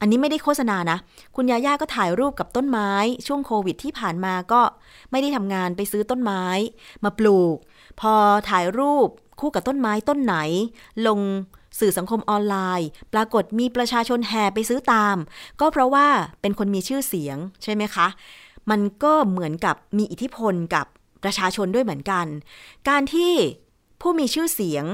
อันนี้ไม่ได้โฆษณานะ คุณยาย่าก็ถ่ายรูปกับต้นไม้ ช่วงโควิดที่ผ่านมาก็ไม่ได้ทำงานไปซื้อต้นไม้ มาปลูก พอถ่ายรูปคู่กับต้นไม้ต้นไหน ลงสื่อสังคมออนไลน์ ปรากฏมีประชาชนแห่ไปซื้อตาม ก็เพราะว่าเป็นคนมีชื่อเสียงใช่ไหมคะ มันก็เหมือนกับมีอิทธิพลกับประชาชนด้วยเหมือนกัน การที่ผู้มีชื่อเสียง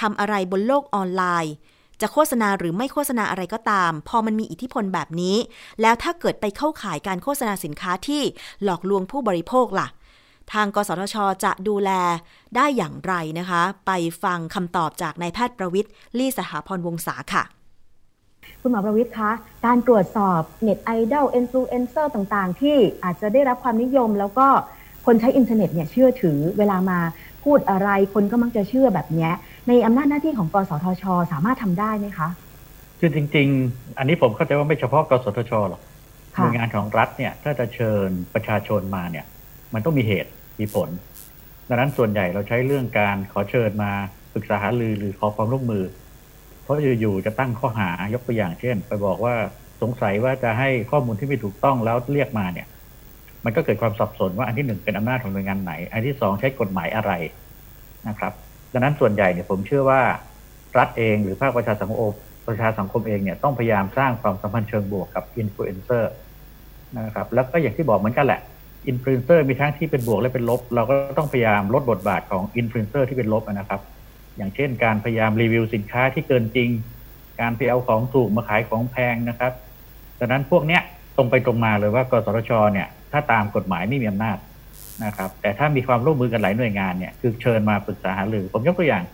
ทำอะไรบนโลกออนไลน์ จะโฆษณาหรือไม่โฆษณาอะไรก็ตาม พอมันมีอิทธิพลแบบนี้ แล้วถ้าเกิดไปเข้าข่ายการโฆษณาสินค้าที่หลอกลวงผู้บริโภคล่ะ ทางกสทช จะดูแลได้อย่างไรนะคะ ไปฟังคำตอบจากนายแพทย์ประวิทย์ลี่สถาพรวงศาค่ะ คุณหมอประวิทย์คะ การตรวจสอบเน็ตไอดอลอินฟลูเอนเซอร์ต่างๆ ที่อาจจะได้รับความนิยมแล้วก็คนใช้อินเทอร์เน็ตเนี่ยเชื่อถือเวลามาพูดอะไรคนก็มักจะเชื่อแบบเนี้ยในอำนาจหน้าที่ของกสทช สามารถทำได้ไหมคะคือจริง ๆ อันนี้ผมเข้าใจว่าไม่เฉพาะกสทชหรอกหค่ะน่วยงานของรัฐเนี่ยถ้าจะเชิญประชาชนมาเนี่ย มันต้องมีเหตุ มีผล ดังนั้นส่วนใหญ่เราใช้เรื่องการขอเชิญมาปรึกษาหารือหรือขอความร่วมมือ เพราะอยู่ๆจะตั้งข้อหายกตัวอย่างเช่น ไปบอกว่าสงสัยว่าจะให้ข้อมูลที่ไม่ถูกต้องแล้วเรียกมาเนี่ย มันก็เกิดความสับสนว่าอันที่หนึ่งเป็นอำนาจของหน่วยงานไหน อันที่สองใช้กฎหมายอะไรนะครับ ดังนั้นส่วนใหญ่เนี่ยผมเชื่อว่ารัฐเองหรือภาคประชาสังคมประชาสังคมเองเนี่ยต้องพยายามสร้างความสัมพันธ์เชิงบวกกับอินฟลูเอนเซอร์นะครับ แล้วก็อย่างที่บอกเหมือนกันแหละ อินฟลูเอนเซอร์มีทั้งที่เป็นบวกและเป็นลบ เราก็ต้องพยายามลดบทบาทของอินฟลูเอนเซอร์ที่เป็นลบนะครับ อย่างเช่น การพยายามรีวิวสินค้าที่เกินจริง การไปเอาของถูกมาขายของแพงนะครับดังนั้นพวกเนี้ยตรงไปตรงมาเลยว่ากสทชเนี่ยถ้าตามกฎหมายไม่มีอำนาจนะครับ แต่ถ้ามีความร่วมมือกันหลายหน่วยงานเนี่ยคือเชิญมาปรึกษาหารือ ผมยกตัวอย่าง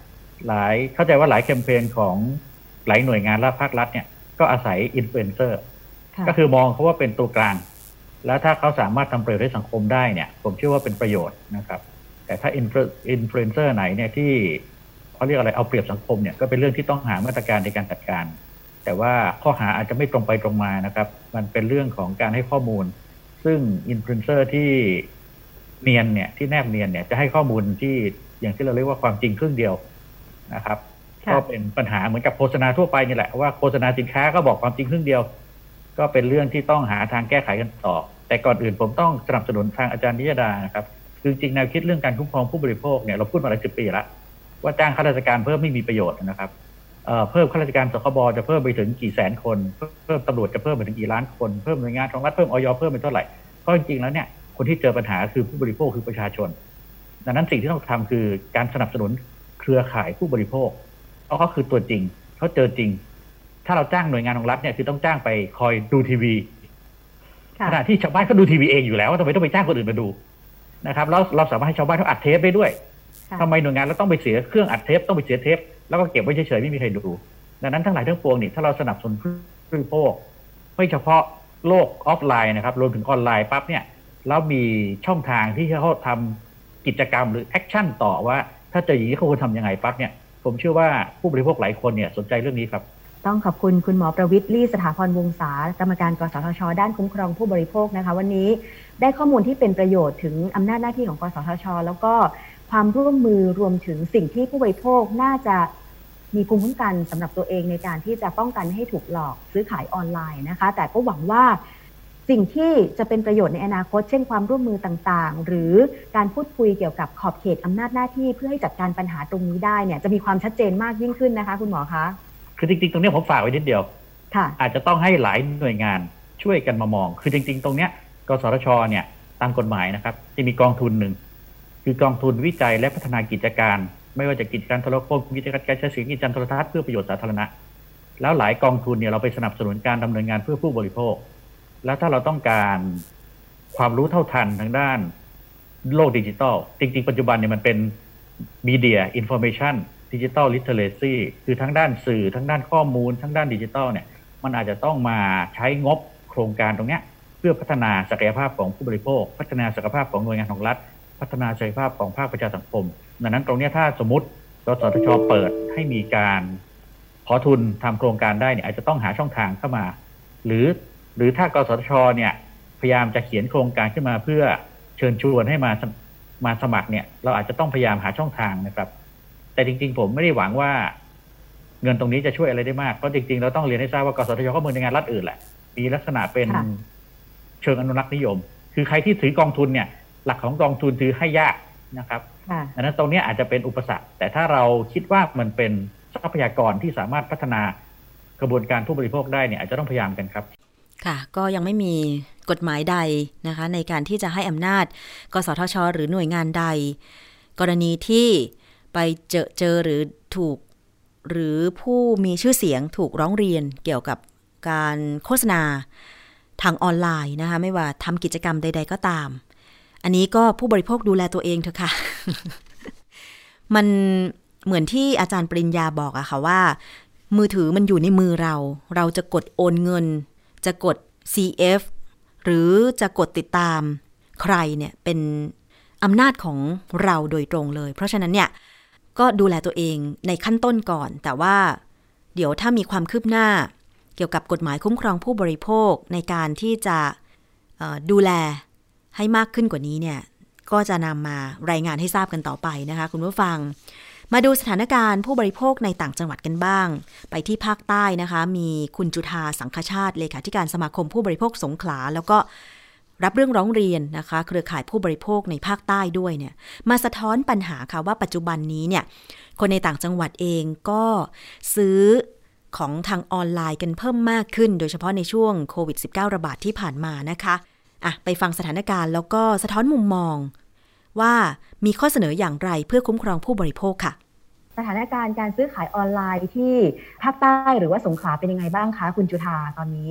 หลายเข้าใจว่าหลายแคมเปญของหลายหน่วยงานและภาครัฐเนี่ยก็อาศัยอินฟลูเอนเซอร์ค่ะก็คือมองเขาว่าเป็นตัวกลาง แล้วถ้าเขาสามารถทำประโยชน์ให้สังคมได้เนี่ย ผมเชื่อว่าเป็นประโยชน์นะครับ แต่ถ้าอินฟลูเอนเซอร์ไหนเนี่ยที่เขาเรียกอะไรเอาเปรียบสังคมเนี่ยก็เป็นเรื่องที่ต้องหามาตรการในการจัดการ แต่ว่าข้อหาอาจจะไม่ตรงไปตรงมานะครับ มันเป็นเรื่องของการให้ข้อมูล ซึ่งอินฟลูเอนเซอร์ที่เนียนเนี่ยที่แนบเนียนเนี่ยจะให้ข้อมูลที่อย่างที่เราเรียกว่าความจริงครึ่งเดียวนะครับค่ะก็เป็นปัญหาเหมือนกับโฆษณาทั่วไปนี่แหละว่าโฆษณาสินค้าก็บอกความจริงครึ่งเดียว ก็เป็นเรื่องที่ต้องหาทางแก้ไขกันต่อ แต่ก่อนอื่นผมต้องสนับสนุนทางอาจารย์นิยดานะครับคือจริงแนวคิดเรื่องการคุ้มครองผู้บริโภคเนี่ยเราพูดมาหลายสิบปีแล้วว่าจ้างข้าราชการเพิ่มไม่มีประโยชน์นะครับเพิ่มข้าราชการสคบจะเพิ่มไปถึงกี่แสนคน เพิ่มตำรวจจะเพิ่มไปถึงกี่ล้านคน เพิ่มหน่วยงานของรัฐเพิ่มออยเพิ่มไปเท่าไหร่ก็จริงๆแล้วเนี่ยคนที่เจอปัญหาคือผู้บริโภคคือประชาชน ดังนั้นสิ่งที่ต้องทำคือการสนับสนุนเครือข่ายผู้บริโภคเพราะเขาคือตัวจริงเขาเจอจริง ถ้าเราจ้างหน่วยงานของรัฐเนี่ยคือต้องจ้างไปคอยดูทีวี ขณะที่ชาวบ้านก็ดูทีวีเองอยู่แล้วทำไมต้องไปจ้างคนอื่นมาดูนะครับแล้วเราสามารถให้ชาวบ้านเขาอัดเทปได้ด้วยค่ะทำไมหน่วยงานเราต้องไปเสียเครื่องอัดเทปต้องไปเสียเทปแล้วก็เก็บไว้เฉยๆไม่มีใครดูดังนั้นทั้งหลายทั้งปวงนี่ถ้าเราสนับสนุนผู้บริโภคไม่เฉพาะโลกออฟไลน์นะครับรวมถึงออนไลน์ปั๊บเนี่ยแล้วมีช่องทางที่เขาทำกิจกรรมหรือ action ต่อว่า ถ้าเจออย่างนี้เขาควรทำยังไงปั๊บเนี่ยผมเชื่อว่าผู้บริโภคหลายคนเนี่ยสนใจเรื่องนี้ครับ ต้องขอบคุณคุณหมอประวิทย์ลี่สถาพรวงศากรรมการกสทช ด้านคุ้มครองผู้บริโภคนะคะ วันนี้ได้ข้อมูลที่เป็นประโยชน์ถึงอำนาจหน้าที่ของกสทช แล้วก็ความร่วมมือรวมถึงสิ่งที่ผู้บริโภคน่าจะมีภูมิคุ้มกันสำหรับตัวเองในการที่จะป้องกันไม่ให้ถูกหลอกซื้อขายออนไลน์นะคะ แต่ก็หวังว่าสิ่งที่จะเป็นประโยชน์ในอนาคต เช่นความร่วมมือต่างๆ หรือการพูดคุยเกี่ยวกับขอบเขตอำนาจหน้าที่เพื่อให้จัดการปัญหาตรงนี้ได้เนี่ยจะมีความชัดเจนมากยิ่งขึ้นนะคะ คุณหมอคะ คือจริงๆ ตรงเนี้ยผมฝากไว้นิดเดียวค่ะอาจจะต้องให้หลายหน่วยงานช่วยกันมามอง คือจริง ๆ ตรงเนี้ยกสทชเนี่ยตามกฎหมายนะครับจะมีกองทุนหนึ่งคือกองทุนวิจัยและพัฒนากิจการ ไม่ว่าจะกิจการโทรคมกิจการกระจายเสียงกิจการโทรทัศน์เพื่อประโยชน์สาธารณะ แล้วหลายกองทุนเนี่ยเราไปสนับสนุนการดำเนินงานเพื่อผู้บริโภค แล้วถ้าเราต้องการความรู้เท่าทันทางด้านโลกดิจิทัลจริง ๆ ปัจจุบันเนี่ยมันเป็น media information ดิจิทัลลิเทเรซีคือทั้งด้านสื่อทั้งด้านข้อมูลทั้งด้านดิจิทัลเนี่ยมันอาจจะต้องมาใช้งบโครงการตรงเนี้ยเพื่อพัฒนาศักยภาพของผู้บริโภค พัฒนาศักยภาพของหน่วยงานของรัฐ พัฒนาศักยภาพของภาคประชาสังคม ดังนั้นตรงเนี้ยถ้าสมมติกสทชเปิดให้มีการขอทุนทำโครงการได้เนี่ยอาจจะต้องหาช่องทางเข้ามา หรือหรือถ้ากสทชเนี่ยพยายามจะเขียนโครงการขึ้นมาเพื่อเชิญชวนให้มามาสมัครเนี่ยเราอาจจะต้องพยายามหาช่องทางนะครับ แต่จริงๆ ผมไม่ได้หวังว่าเงินตรงนี้จะช่วยอะไรได้มากเพราะจริงๆ เราต้องเรียนให้ทราบว่ากสทชก็เหมือนในงานรัฐอื่นแหละ มีลักษณะเป็นค่ะเชิงอนุรักษ์นิยม คือใครที่ถือกองทุนเนี่ย หลักของกองทุนคือให้ยากนะครับค่ะดังนั้นตรงเนี้ยอาจจะเป็นอุปสรรค แต่ถ้าเราคิดว่ามันเป็นทรัพยากรที่สามารถพัฒนากระบวนการผู้บริโภคได้เนี่ยอาจจะต้องพยายามกันครับ ค่ะ ก็ยังไม่มีกฎหมายใดนะคะ ในการที่จะให้อำนาจ กสทช หรือหน่วยงานใด กรณีที่ ไปเจอเจอหรือถูก หรือผู้มีชื่อเสียงถูกร้องเรียนเกี่ยวกับการโฆษณาทางออนไลน์นะคะ ไม่ว่าทำกิจกรรมใด ๆ ก็ตาม อันนี้ก็ผู้บริโภคดูแลตัวเองเถอะค่ะ มันเหมือนที่อาจารย์ปริญญาบอกอะค่ะว่า มือถือมันอยู่ในมือเรา เราจะกดโอนเงิน จะกด CF หรือจะกดติดตามใครเนี่ยเป็นอำนาจของเราโดยตรงเลย เพราะฉะนั้นเนี่ย ก็ดูแลตัวเองในขั้นต้นก่อน แต่ว่าเดี๋ยวถ้ามีความคืบหน้า เกี่ยวกับกฎหมายคุ้มครองผู้บริโภคในการที่จะดูแลให้มากขึ้นกว่านี้เนี่ย ก็จะนำมารายงานให้ทราบกันต่อไปนะคะ คุณผู้ฟัง มาดูสถานการณ์ผู้บริโภคในต่างจังหวัดกันบ้าง ไปที่ภาคใต้นะคะ มีคุณจุธาสังคชาติเลขาธิการสมาคมผู้บริโภคสงขลา แล้วก็ รับเรื่องร้องเรียนนะคะ เครือข่ายผู้บริโภคในภาคใต้ด้วยเนี่ยมาสะท้อนปัญหาค่ะว่าปัจจุบันนี้เนี่ยคนในต่างจังหวัดเองก็ซื้อของทางออนไลน์กันเพิ่มมากขึ้น โดยเฉพาะในช่วงโควิด -19 ระบาดที่ผ่านมานะคะอะไปฟังสถานการณ์แล้วก็สะท้อนมุมมอง ว่ามีข้อเสนออย่างไรเพื่อคุ้มครองผู้บริโภคค่ะสถานการณ์การซื้อขายออนไลน์ที่ภาคใต้หรือว่าสงขลาเป็นยังไงบ้างคะคุณจุธาตอนนี้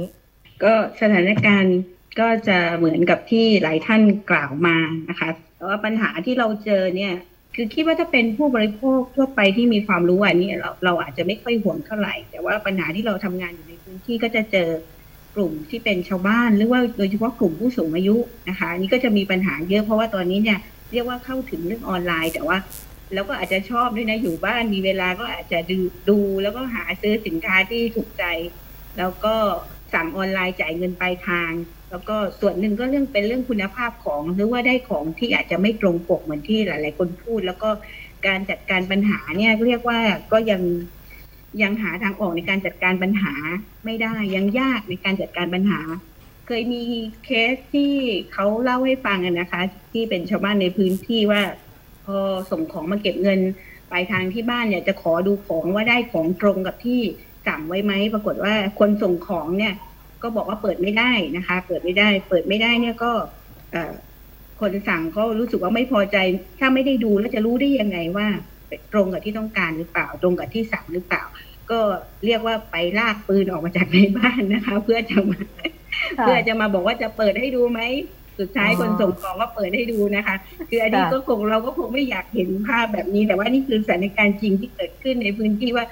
ก็สถานการณ์ ก็จะเหมือนกับที่หลายท่านกล่าวมานะคะ แต่ว่าปัญหาที่เราเจอเนี่ย คือคิดว่าถ้าเป็นผู้บริโภคทั่วไปที่มีความรู้อันนี้เราเราอาจจะไม่ค่อยห่วงเท่าไหร่ แต่ว่าปัญหาที่เราทำงานอยู่ในพื้นที่ก็จะเจอกลุ่มที่เป็นชาวบ้าน หรือว่าโดยเฉพาะกลุ่มผู้สูงอายุนะคะนนี่ก็จะมีปัญหาเยอะเพราะว่าตอนนี้เนี่ยเรียกว่าเข้าถึงเรื่องออนไลน์ แต่ว่าเราก็อาจจะชอบด้วยนะอยู่บ้านมีเวลาก็อาจจะดูดู แล้วก็หาซื้อสินค้าที่ถูกใจ แล้วก็สั่งออนไลน์จ่ายเงินปลายทาง แล้วก็ส่วนหนึ่งก็เรื่องเป็นเรื่องคุณภาพของ หรือว่าได้ของที่อาจจะไม่ตรงปกเหมือนที่หลาย ๆ คนพูด แล้วก็การจัดการปัญหาเนี่ยเรียกว่าก็ยังยังหาทางออกในการจัดการปัญหาไม่ได้ยังยากในการจัดการปัญหา เคยมีเคสที่เขาเล่าให้ฟังนะคะ ที่เป็นชาวบ้านในพื้นที่ว่า พอส่งของมาเก็บเงินปลายทางที่บ้านเนี่ยจะขอดูของว่าได้ของตรงกับที่สั่งไว้ไหมปรากฏว่าคนส่งของเนี่ย ก็บอกว่าเปิดไม่ได้นะคะ เปิดไม่ได้ เปิดไม่ได้เนี่ยก็เอ่อคนสั่งก็รู้สึกว่าไม่พอใจ ถ้าไม่ได้ดูแล้วจะรู้ได้ยังไงว่า ตรงกับที่ต้องการหรือเปล่า ตรงกับที่สั่งหรือเปล่า ก็เรียกว่าไปลากปืนออกมาจากในบ้านนะคะ เพื่อจะมาค่ะเพื่อจะมาบอกว่าจะเปิดให้ดูไหมสุดท้ายอ๋อคนส่งของก็เปิดให้ดูนะคะ คืออันนี้ค่ะก็คงเราก็คงไม่อยากเห็นภาพแบบนี้ แต่ว่านี่คือสถานการณ์จริงที่เกิดขึ้นในพื้นที่ว่า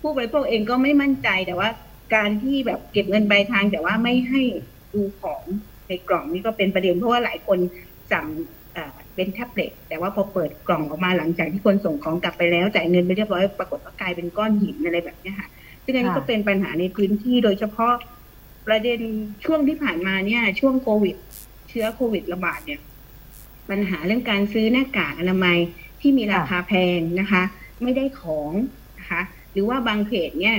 ผู้บริโภคเองก็ไม่มั่นใจแต่ว่า การที่แบบเก็บเงินปลายทาง แต่ว่าไม่ให้ดูของในกล่องนี่ก็เป็นประเด็นเพราะว่าหลายคนสั่งเป็นแท็บเล็ตแต่ว่าพอเปิดกล่องออกมาหลังจากที่คนส่งของกลับไปแล้วจ่ายเงินไปเรียบร้อยปรากฏว่ากลายเป็นก้อนหินอะไรแบบนี้ค่ะซึ่งอันนี้ก็เป็นปัญหาในพื้นที่โดยเฉพาะประเด็นช่วงที่ผ่านมาเนี่ย ช่วงโควิด เชื้อโควิดระบาดเนี่ย ปัญหาเรื่องการซื้อหน้ากากอนามัยที่มีราคาแพงนะคะ ไม่ได้ของนะคะ หรือว่าบางเพจเนี่ย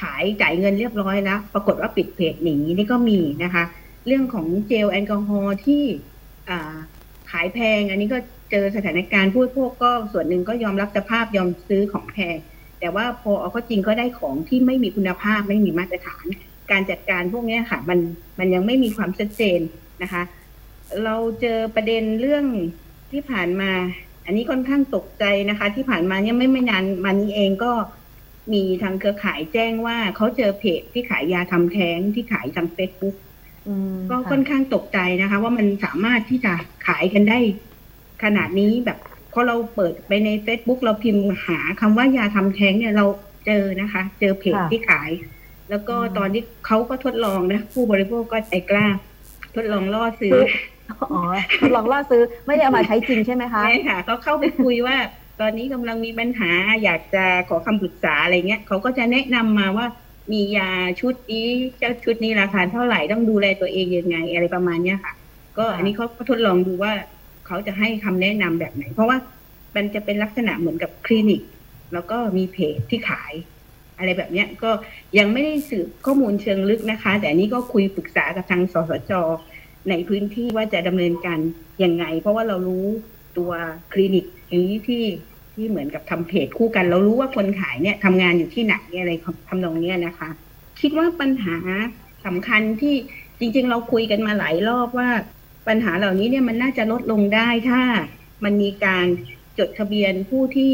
ขายจ่ายเงินเรียบร้อยแล้ว ปรากฏว่าปิดเพจหนีนี่ก็มีนะคะ เรื่องของเจลแอลกอฮอล์ที่ขายแพง อันนี้ก็เจอสถานการณ์ผู้บริโภคก็ส่วนหนึ่งก็ยอมรับสภาพยอมซื้อของแพง แต่ว่าพอเอาเข้าจริงก็ได้ของที่ไม่มีคุณภาพไม่มีมาตรฐาน การจัดการพวกนี้ค่ะ มันมันยังไม่มีความชัดเจนนะคะ เราเจอประเด็นเรื่องที่ผ่านมา อันนี้ค่อนข้างตกใจนะคะ ที่ผ่านมาเนี่ยไม่ไม่นานมานี้เองก็ มีทางเครือข่ายแจ้งว่าเขาเจอเพจที่ขายยาทำแท้งที่ขายทางเฟซบุ๊กอืมก็ค่ะค่อนข้างตกใจนะคะ ว่ามันสามารถที่จะขายกันได้ ขนาดนี้แบบพอเราเปิดไปใน Facebook เราพิมพ์หาคำว่ายาทำแท้งเนี่ยเราเจอนะคะ เจอเพจค่ะที่ขาย แล้วก็อืมตอนที่เขาก็ทดลองนะ ผู้บริโภคก็ใจกล้า ทดลองล่อซื้ออ๋อทดลองล่อซื้อไม่ได้เอามาใช้จริงใช่ไหมคะใช่ค่ะเขาเข้าไปคุยว่า ตอนนี้กำลังมีปัญหาอยากจะขอคำปรึกษาอะไรเงี้ยเขาก็จะแนะนำมาว่ามียาชุดนี้เจ้าชุดนี้ราคาเท่าไหร่ต้องดูแลตัวเองยังไงอะไรประมาณเนี้ยค่ะ ก็อันนี้เขาทดลองดูว่าเขาจะให้คำแนะนำแบบไหน เพราะว่ามันจะเป็นลักษณะเหมือนกับคลินิก แล้วก็มีเพจที่ขาย อะไรแบบเนี้ยก็ยังไม่ได้สืบข้อมูลเชิงลึกนะคะ แต่อันนี้ก็คุยปรึกษากับทางสสจในพื้นที่ว่าจะดำเนินการยังไง เพราะว่าเรารู้ ตัวคลินิกอย่างนี้ที่ที่เหมือนกับทำเพจคู่กัน เรารู้ว่าคนขายเนี่ยทำงานอยู่ที่ไหนอะไรทำนองเนี้ยนะคะ คิดว่าปัญหาสำคัญที่จริง ๆ เราคุยกันมาหลายรอบว่าปัญหาเหล่านี้เนี่ยมันน่าจะลดลงได้ถ้ามันมีการจดทะเบียนผู้ที่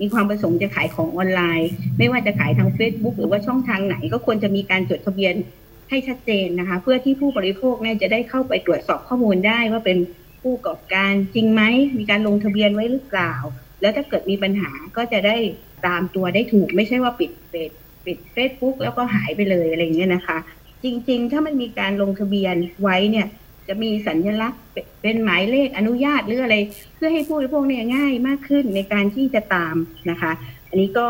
มีความประสงค์จะขายของออนไลน์ ไม่ว่าจะขายทาง Facebook หรือว่าช่องทางไหน ก็ควรจะมีการจดทะเบียนให้ชัดเจนนะคะ เพื่อที่ผู้บริโภคเนี่ยจะได้เข้าไปตรวจสอบข้อมูลได้ว่าเป็น ผู้ประกอบการจริงไหมมีการลงทะเบียนไว้หรือเปล่า แล้วถ้าเกิดมีปัญหาก็จะได้ตามตัวได้ถูกไม่ใช่ว่าปิดเฟซปิดเฟซบุ๊กแล้วก็หายไปเลยอะไรเงี้ยนะคะ จริง ๆ ถ้ามันมีการลงทะเบียนไว้เนี่ยจะมีสัญลักษณ์เป็นหมายเลขอนุญาตหรืออะไร เพื่อให้ผู้บริโภคเนี่ยง่ายมากขึ้นในการที่จะตามนะคะ อันนี้ก็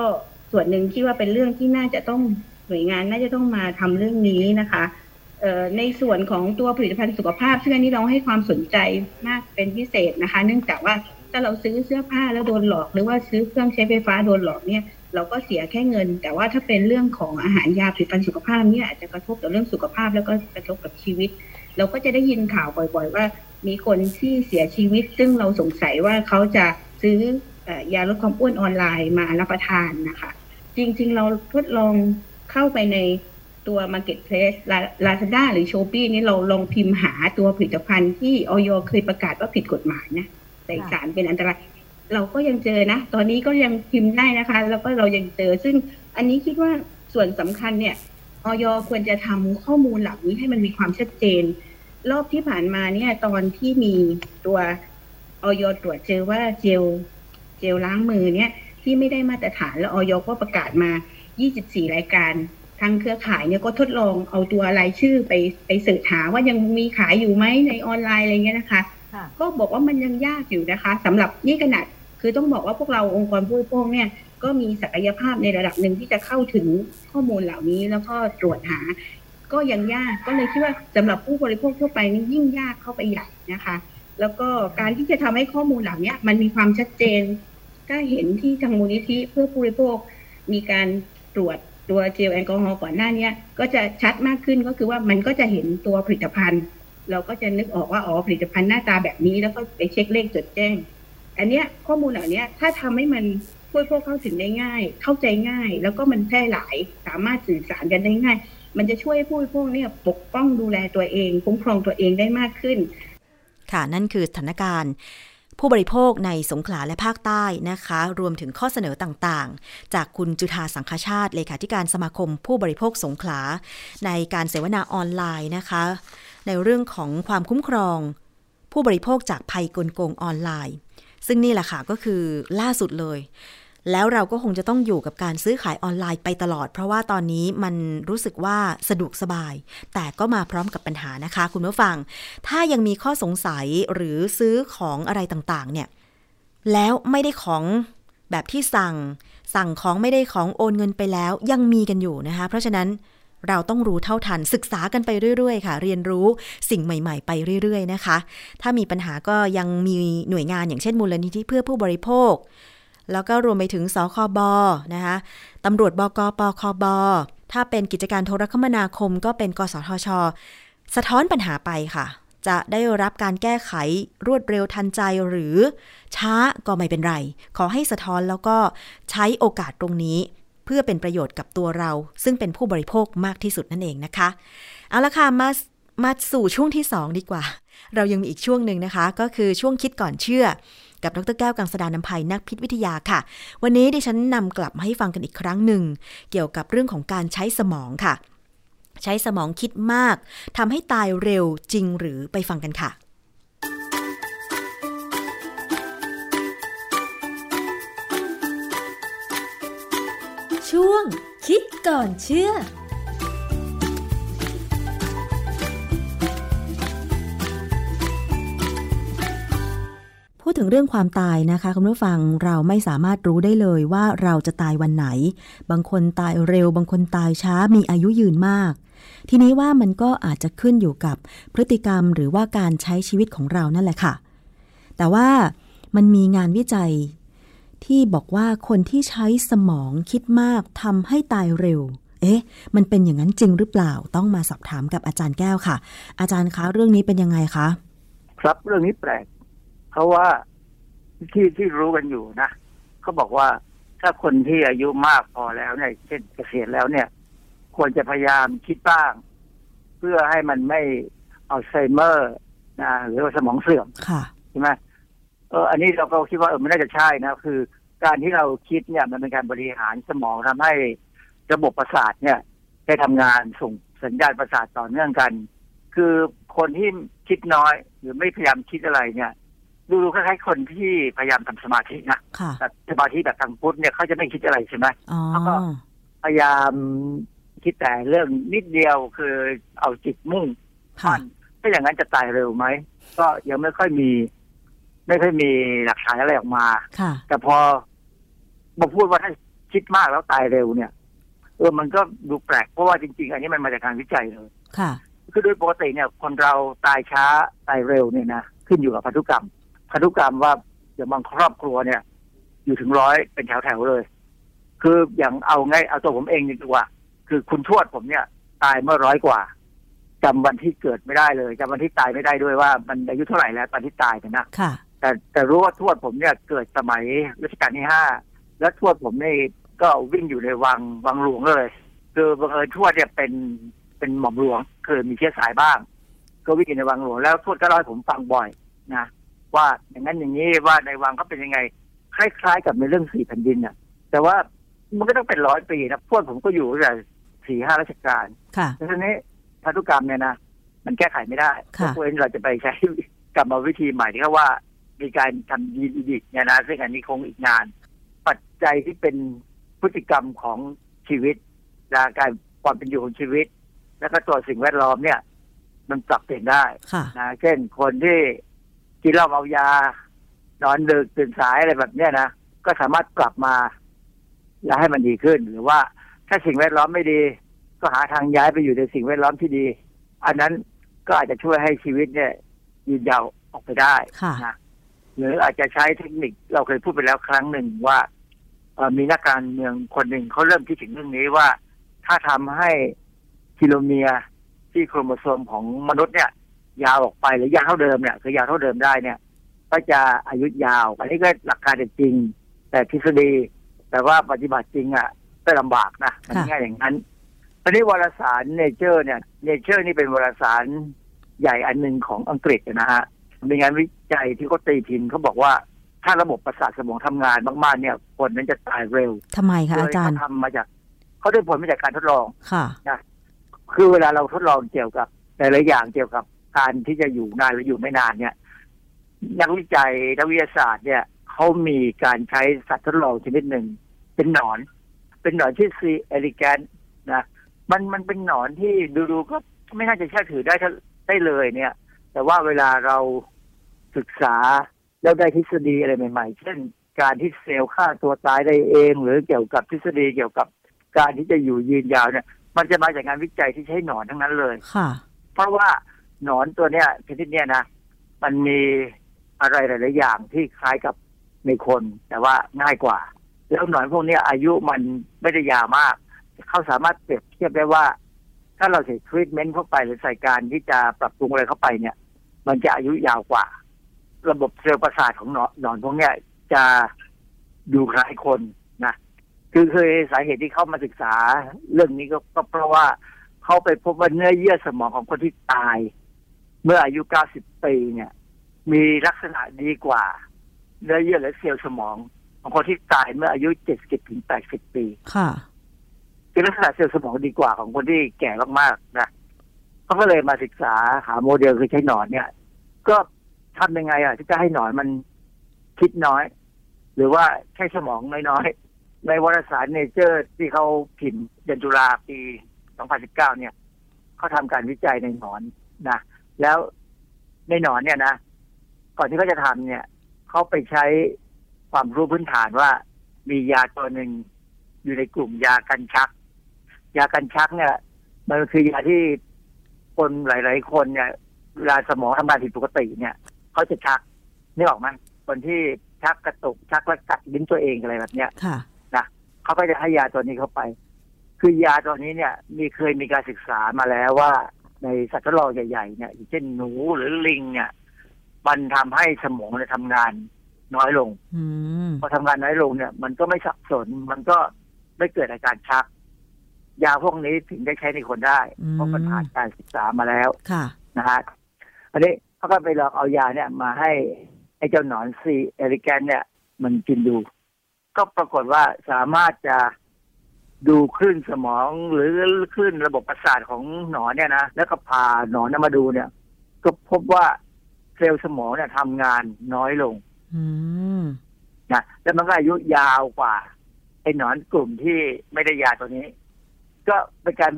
ส่วนหนึ่งที่ว่าเป็นเรื่องที่น่าจะต้องหน่วยงานน่าจะต้องมาทำเรื่องนี้นะคะ ในส่วนของตัวผลิตภัณฑ์สุขภาพซึ่งอันนี้เราให้ความสนใจมากเป็นพิเศษนะคะ เนื่องจากว่าถ้าเราซื้อเสื้อผ้าแล้วโดนหลอก หรือว่าซื้อเครื่องใช้ไฟฟ้าโดนหลอกเนี่ยเราก็เสียแค่เงิน แต่ว่าถ้าเป็นเรื่องของอาหารยาผลิตภัณฑ์สุขภาพเนี่ยอาจจะกระทบต่อเรื่องสุขภาพแล้วก็กระทบกับชีวิต เราก็จะได้ยินข่าวบ่อย ๆ ว่า มีคนที่เสียชีวิต ซึ่งเราสงสัยว่าเขาจะซื้ออยาลดความอ้วนออนไลน์มารับประทานนะคะ จริงๆ เราทดลองเข้าไปใน ตัว Marketplace Lazada หรือ Shopee นี่เราลองพิมพ์หาตัวผลิตภัณฑ์ที่ออยเคยประกาศว่าผิดกฎหมายนะใส่สารเป็นอันตราย เราก็ยังเจอนะ ตอนนี้ก็ยังพิมพ์ได้นะคะ แล้วก็เรายังเจอ ซึ่งอันนี้คิดว่าส่วนสำคัญเนี่ยออยควรจะทำข้อมูลเหล่านี้ให้มันมีความชัดเจน รอบที่ผ่านมาเนี่ย ตอนที่มีตัวออยตรวจเจอว่าเจลเจลล้างมือเนี่ยที่ไม่ได้มาตรฐานแล้วออยก็ประกาศมา 24 รายการ ทางเครือข่ายเนี่ยก็ทดลองเอาตัวรายชื่อไปไปเสิร์ชหาว่ายังมีขายอยู่ไหมในออนไลน์อะไรเงี้ยนะคะค่ะก็บอกว่ามันยังยากอยู่นะคะสำหรับนี่ขนาดคือต้องบอกว่าพวกเราองค์กรผู้บริโภคเนี่ยก็มีศักยภาพในระดับหนึ่งที่จะเข้าถึงข้อมูลเหล่านี้แล้วก็ตรวจหา ก็ยังยากก็เลยคิดว่าสำหรับผู้บริโภคทั่วไปนี่ยิ่งยากเข้าไปใหญ่นะคะ แล้วก็การที่จะทำให้ข้อมูลเหล่านี้มันมีความชัดเจนถ้าเห็นที่ทางมูลนิธิเพื่อผู้บริโภคมีการตรวจ ตัวเจลแอลกอฮอล์ก่อนหน้าเนี้ยก็จะชัดมากขึ้นก็คือว่ามันก็จะเห็นตัวผลิตภัณฑ์ เราก็จะนึกออกว่าอ๋อผลิตภัณฑ์หน้าตาแบบนี้แล้วก็ไปเช็คเลขจดแจ้ง อันเนี้ยข้อมูลเหล่านี้ถ้าทำให้มันผู้บริโภคเข้าถึงได้ง่าย เข้าใจง่าย แล้วก็มันแพร่หลายสามารถสื่อสารกันได้ง่าย มันจะช่วยผู้บริโภคเนี่ยปกป้องดูแลตัวเองคุ้มครองตัวเองได้มากขึ้น ค่ะนั่นคือสถานการณ์ ผู้บริโภคในสงขลาและภาคใต้นะคะ รวมถึงข้อเสนอต่างๆ จากคุณจุธาสังคชาติเลขาธิการสมาคมผู้บริโภคสงขลา ในการเสวนาออนไลน์นะคะ ในเรื่องของความคุ้มครอง ผู้บริโภคจากภัยกลโกงออนไลน์ ซึ่งนี่แหละค่ะก็คือล่าสุดเลย แล้วเราก็คงจะต้องอยู่กับการซื้อขายออนไลน์ไปตลอด เพราะว่าตอนนี้มันรู้สึกว่าสะดวกสบาย แต่ก็มาพร้อมกับปัญหานะคะ คุณผู้ฟัง ถ้ายังมีข้อสงสัยหรือซื้อของอะไรต่างๆ เนี่ย แล้วไม่ได้ของแบบที่สั่ง สั่งของไม่ได้ของโอนเงินไปแล้วยังมีกันอยู่นะคะ เพราะฉะนั้นเราต้องรู้เท่าทันศึกษากันไปเรื่อยๆ ค่ะ เรียนรู้สิ่งใหม่ๆ ไปเรื่อย ๆ นะคะ ถ้ามีปัญหาก็ยังมีหน่วยงานอย่างเช่นมูลนิธิเพื่อผู้บริโภค แล้วก็รวมไปถึงสคบนะคะตำรวจบกปคบ ถ้าเป็นกิจการโทรคมนาคมก็เป็น กสทช สะท้อนปัญหาไปค่ะ จะได้รับการแก้ไขรวดเร็วทันใจหรือช้าก็ไม่เป็นไร ขอให้สะท้อนแล้วก็ใช้โอกาสตรงนี้ เพื่อเป็นประโยชน์กับตัวเรา ซึ่งเป็นผู้บริโภคมากที่สุดนั่นเองนะคะ เอาละค่ะมามาสู่ช่วงที่ 2 ดีกว่า เรายังมีอีกช่วงหนึ่งนะคะ ก็คือช่วงคิดก่อนเชื่อ กับดรแก้วกังสดานนภัยนักพิษวิทยาค่ะ วันนี้ดิฉันนำกลับมาให้ฟังกันอีกครั้งหนึ่ง เกี่ยวกับเรื่องของการใช้สมองค่ะ ใช้สมองคิดมากทำให้ตายเร็วจริงหรือไปฟังกันค่ะช่วงคิดก่อนเชื่อ ดถึงเรื่องความตายนะคะคุณผู้ฟังเราไม่สามารถรู้ได้เลยว่าเราจะตายวันไหน บางคนตายเร็ว บางคนตายช้ามีอายุยืนมาก ทีนี้ว่ามันก็อาจจะขึ้นอยู่กับพฤติกรรมหรือว่าการใช้ชีวิตของเรานั่นแหละค่ะ แต่ว่ามันมีงานวิจัย ที่บอกว่าคนที่ใช้สมองคิดมากทำให้ตายเร็ว เอ๊ะ มันเป็นอย่างนั้นจริงหรือเปล่าต้องมาสอบถามกับอาจารย์แก้วค่ะ อาจารย์คะเรื่องนี้เป็นยังไงคะครับเรื่องนี้แปลก เพราะว่าที่ที่รู้กันอยู่นะเขาบอกว่าถ้าคนที่อายุมากพอแล้วเนี่ยเช่นเกษียณแล้วเนี่ย ควรจะพยายามคิดบ้าง เพื่อให้มันไม่อัลไซเมอร์นะหรือว่าสมองเสื่อมค่ะใช่ไหมเอออันนี้เราก็คิดว่าเออมันน่าจะใช่นะ คือ การที่เราคิดเนี่ยมันเป็นการบริหารสมองทำให้ระบบประสาทเนี่ย ได้ทำงานส่งสัญญาณประสาทต่อเนื่องกัน คือคนที่คิดน้อย หรือไม่พยายามคิดอะไรเนี่ย ดูคล้ายๆคนที่พยายามทำสมาธินะค่ะแต่สมาธิแบบทางพุทธเนี่ยเขาจะไม่คิดอะไรใช่ไหมอ๋อแล้วก็พยายามคิดแต่เรื่องนิดเดียวคือเอาจิตมุ่งค่ะถ้าอย่างนั้นจะตายเร็วไหม ก็ยังไม่ค่อยมี ไม่ค่อยมีหลักฐานอะไรออกมาค่ะแต่พอมาพูดว่าถ้าคิดมากแล้วตายเร็วเนี่ย เออมันก็ดูแปลกเพราะว่าจริง ๆ อันนี้มันมาจากการวิจัยเลยค่ะ คือโดยปกติเนี่ย คนเราตายช้าตายเร็วเนี่ยนะขึ้นอยู่กับพันธุกรรม พันธุกรรมว่าอย่างบางครอบครัวเนี่ย อยู่ถึงร้อยเป็นแถวๆเลย คืออย่างเอาไงเอาตัวผมเองดีกว่า คือคุณทวดผมเนี่ย ตายเมื่อร้อยกว่าจำวันที่เกิดไม่ได้เลยจำวันที่ตายไม่ได้ด้วยว่า มันอายุเท่าไหร่แล้วตอนที่ตายเนี่ยนะค่ะ แต่แต่รู้ว่าทวดผมเนี่ยเกิดสมัยรัชกาลที่ห้าแล้วทวดผมนี่ก็วิ่งอยู่ในวังวังหลวงเลย คือบังเอิญทวดเนี่ยเป็นเป็นหม่อมหลวงคือมีเชื้อสายบ้าง ก็วิ่งอยู่ในวังหลวงแล้วทวดก็เล่าให้ผมฟังบ่อยนะ ว่าอย่างนั้นอย่างนี้ว่าในวังเขาเป็นยังไง คล้าย ๆ กับในเรื่องสี่แผ่นดินน่ะ แต่ว่ามันก็ต้องเป็นร้อยปีนะทวดผมก็อยู่ตั้งแต่สี่ห้าราชการค่ะเพราะฉะนั้นพันธุกรรมเนี่ยนะมันแก้ไขไม่ได้ค่ะเพราะฉะนั้นเราจะไปใช้กรรมวิธีใหม่ที่เขาว่ามีการทำยีนอีดิทเนี่ยนะซึ่งอันนี้คงอีกนาน ปัจจัยที่เป็นพฤติกรรมของชีวิตและการความเป็นอยู่ของชีวิต แล้วก็ตัวสิ่งแวดล้อมเนี่ย มันปรับเปลี่ยนได้ค่ะนะเช่นคนที่ กินเหล้าเมายา นอนดึกตื่นสายอะไรแบบเนี้ยนะก็สามารถกลับมาและให้มันดีขึ้น หรือว่าถ้าสิ่งแวดล้อมไม่ดี ก็หาทางย้ายไปอยู่ในสิ่งแวดล้อมที่ดี อันนั้นก็อาจจะช่วยให้ชีวิตเนี่ยยืนยาวออกไปได้ค่ะนะหรืออาจจะใช้เทคนิคเราเคยพูดไปแล้วครั้งหนึ่งว่าเอ่อมีนักการเมืองคนหนึ่งเขาเริ่มคิดถึงเรื่องนี้ว่า ถ้าทำให้ทีโลเมียร์ที่โครโมโซมของมนุษย์เนี่ย ยาวออกไปหรือยาวเท่าเดิมเนี่ยคือยาวเท่าเดิมได้เนี่ย ก็จะอายุยาว อันนี้ก็หลักการจริง แต่ทฤษฎี แต่ว่าปฏิบัติจริงอะก็ลำบากนะมันค่ะง่ายอย่างนั้นตอนนี้วารสาร Nature เนี่ย Nature นี่เป็นวารสารใหญ่อันหนึ่งของอังกฤษนะฮะมีงานวิจัยที่เขาตีพิมพ์เขาบอกว่าถ้าระบบประสาทสมองทำงานมากๆเนี่ยคนนั้นจะตายเร็วทำไมคะอาจารย์โดเขาทำมาจากเขาได้ผลมาจากการทดลองค่ะคือเวลาเราทดลองเกี่ยวกับหลายๆอย่างเกี่ยวกับ การที่จะอยู่นานหรืออยู่ไม่นานเนี่ย นักวิจัยนักวิทยาศาสตร์เนี่ยเขามีการใช้สัตว์ทดลองชนิดหนึ่ง เป็นหนอน เป็นหนอนที่ซีเอลิแกนนะมันมันเป็นหนอนที่ดูๆก็ไม่น่าจะเชื่อถือได้ได้เลยเนี่ย แต่ว่าเวลาเราศึกษาแล้วได้ทฤษฎีอะไรใหม่ ๆ เช่น การที่เซลล์ฆ่าตัวตายได้เอง หรือเกี่ยวกับทฤษฎีเกี่ยวกับการที่จะอยู่ยืนยาวเนี่ย มันจะมาจากงานวิจัยที่ใช้หนอนทั้งนั้นเลยค่ะ เพราะว่า หนอนตัวเนี้ยชนิดเนี้ยนะมันมีอะไรหลาย ๆ อย่างที่คล้ายกับในคน แต่ว่าง่ายกว่า แล้วหนอนพวกนี้อายุมันไม่ได้ยาวมาก เขาสามารถเปรียบเทียบได้ว่า ถ้าเราใส่ทรีทเมนต์เข้าไปหรือใส่การที่จะปรับปรุงอะไรเข้าไปเนี่ย มันจะอายุยาวกว่า ระบบเซลล์ประสาทของหนอนหนอนพวกนี้จะดูคล้ายคนนะคือเคยสาเหตุที่เข้ามาศึกษาเรื่องนี้ก็เพราะว่าเขาไปพบว่าเนื้อเยื่อสมองของคนที่ตาย เมื่ออายุ 90 ปีเนี่ย มีลักษณะดีกว่าเนื้อเยื่อและเซลล์สมองของคนที่ตายเมื่ออายุ 70ถึง80 ปี ค่ะคือลักษณะเซลล์สมองดีกว่าของคนที่แก่มากๆนะเขาก็เลยมาศึกษาหาโมเดลคือใช้หนอนเนี่ย ก็ทำยังไงอะที่จะให้หนอนมันคิดน้อย หรือว่าใช้สมองน้อยๆในวารสารเนเจอร์ที่เขาพิมพ์เดือนตุลาปี 2019 เนี่ยเขาทำการวิจัยในหนอนนะ แล้วในหนอนเนี่ยนะก่อนที่เขาจะทำเนี่ยเขาไปใช้ความรู้พื้นฐานว่า มียาตัวหนึ่งอยู่ในกลุ่มยากันชัก ยากันชักเนี่ย มันคือยาที่คนหลาย ๆ คนเนี่ยเวลาสมองทำงานผิดปกติเนี่ยเขาจะชักนี่ออกไหมคนที่ชักกระตุกชักแล้วกัดลิ้นตัวเองอะไรแบบเนี้ยค่ะนะเขาก็จะให้ยาตัวนี้เข้าไป คือยาตัวนี้เนี่ย มีเคยมีการศึกษามาแล้วว่า ในสัตว์ทดลองใหญ่ๆเนี่ยอย่างเช่นหนูหรือลิงเนี่ยมันทำให้สมองเนี่ยทำงานน้อยลงอืมพอทำงานน้อยลงเนี่ย มันก็ไม่สับสน มันก็ไม่เกิดอาการชัก ยาพวกนี้ถึงได้ใช้ในคนได้อืมเพราะมันผ่านการศึกษามาแล้วค่ะนะฮะอันนี้เขาก็ไปลองเอายาเนี่ย มาให้ไอ้เจ้าหนอนซีเอริแกนเนี่ย มันกินดู ก็ปรากฏว่าสามารถจะ ดูคลื่นสมองหรือคลื่นระบบประสาทของหนอนเนี่ยนะแล้วก็พาหนอนเนยมาดูเนี่ย ก็พบว่าเซลล์สมองเนี่ยทำงานน้อยลงอืมนะแล้วมันก็อายุยาวกว่าไอ้หนอนกลุ่มที่ไม่ได้ยาตัวนี้ ก็เป็นการ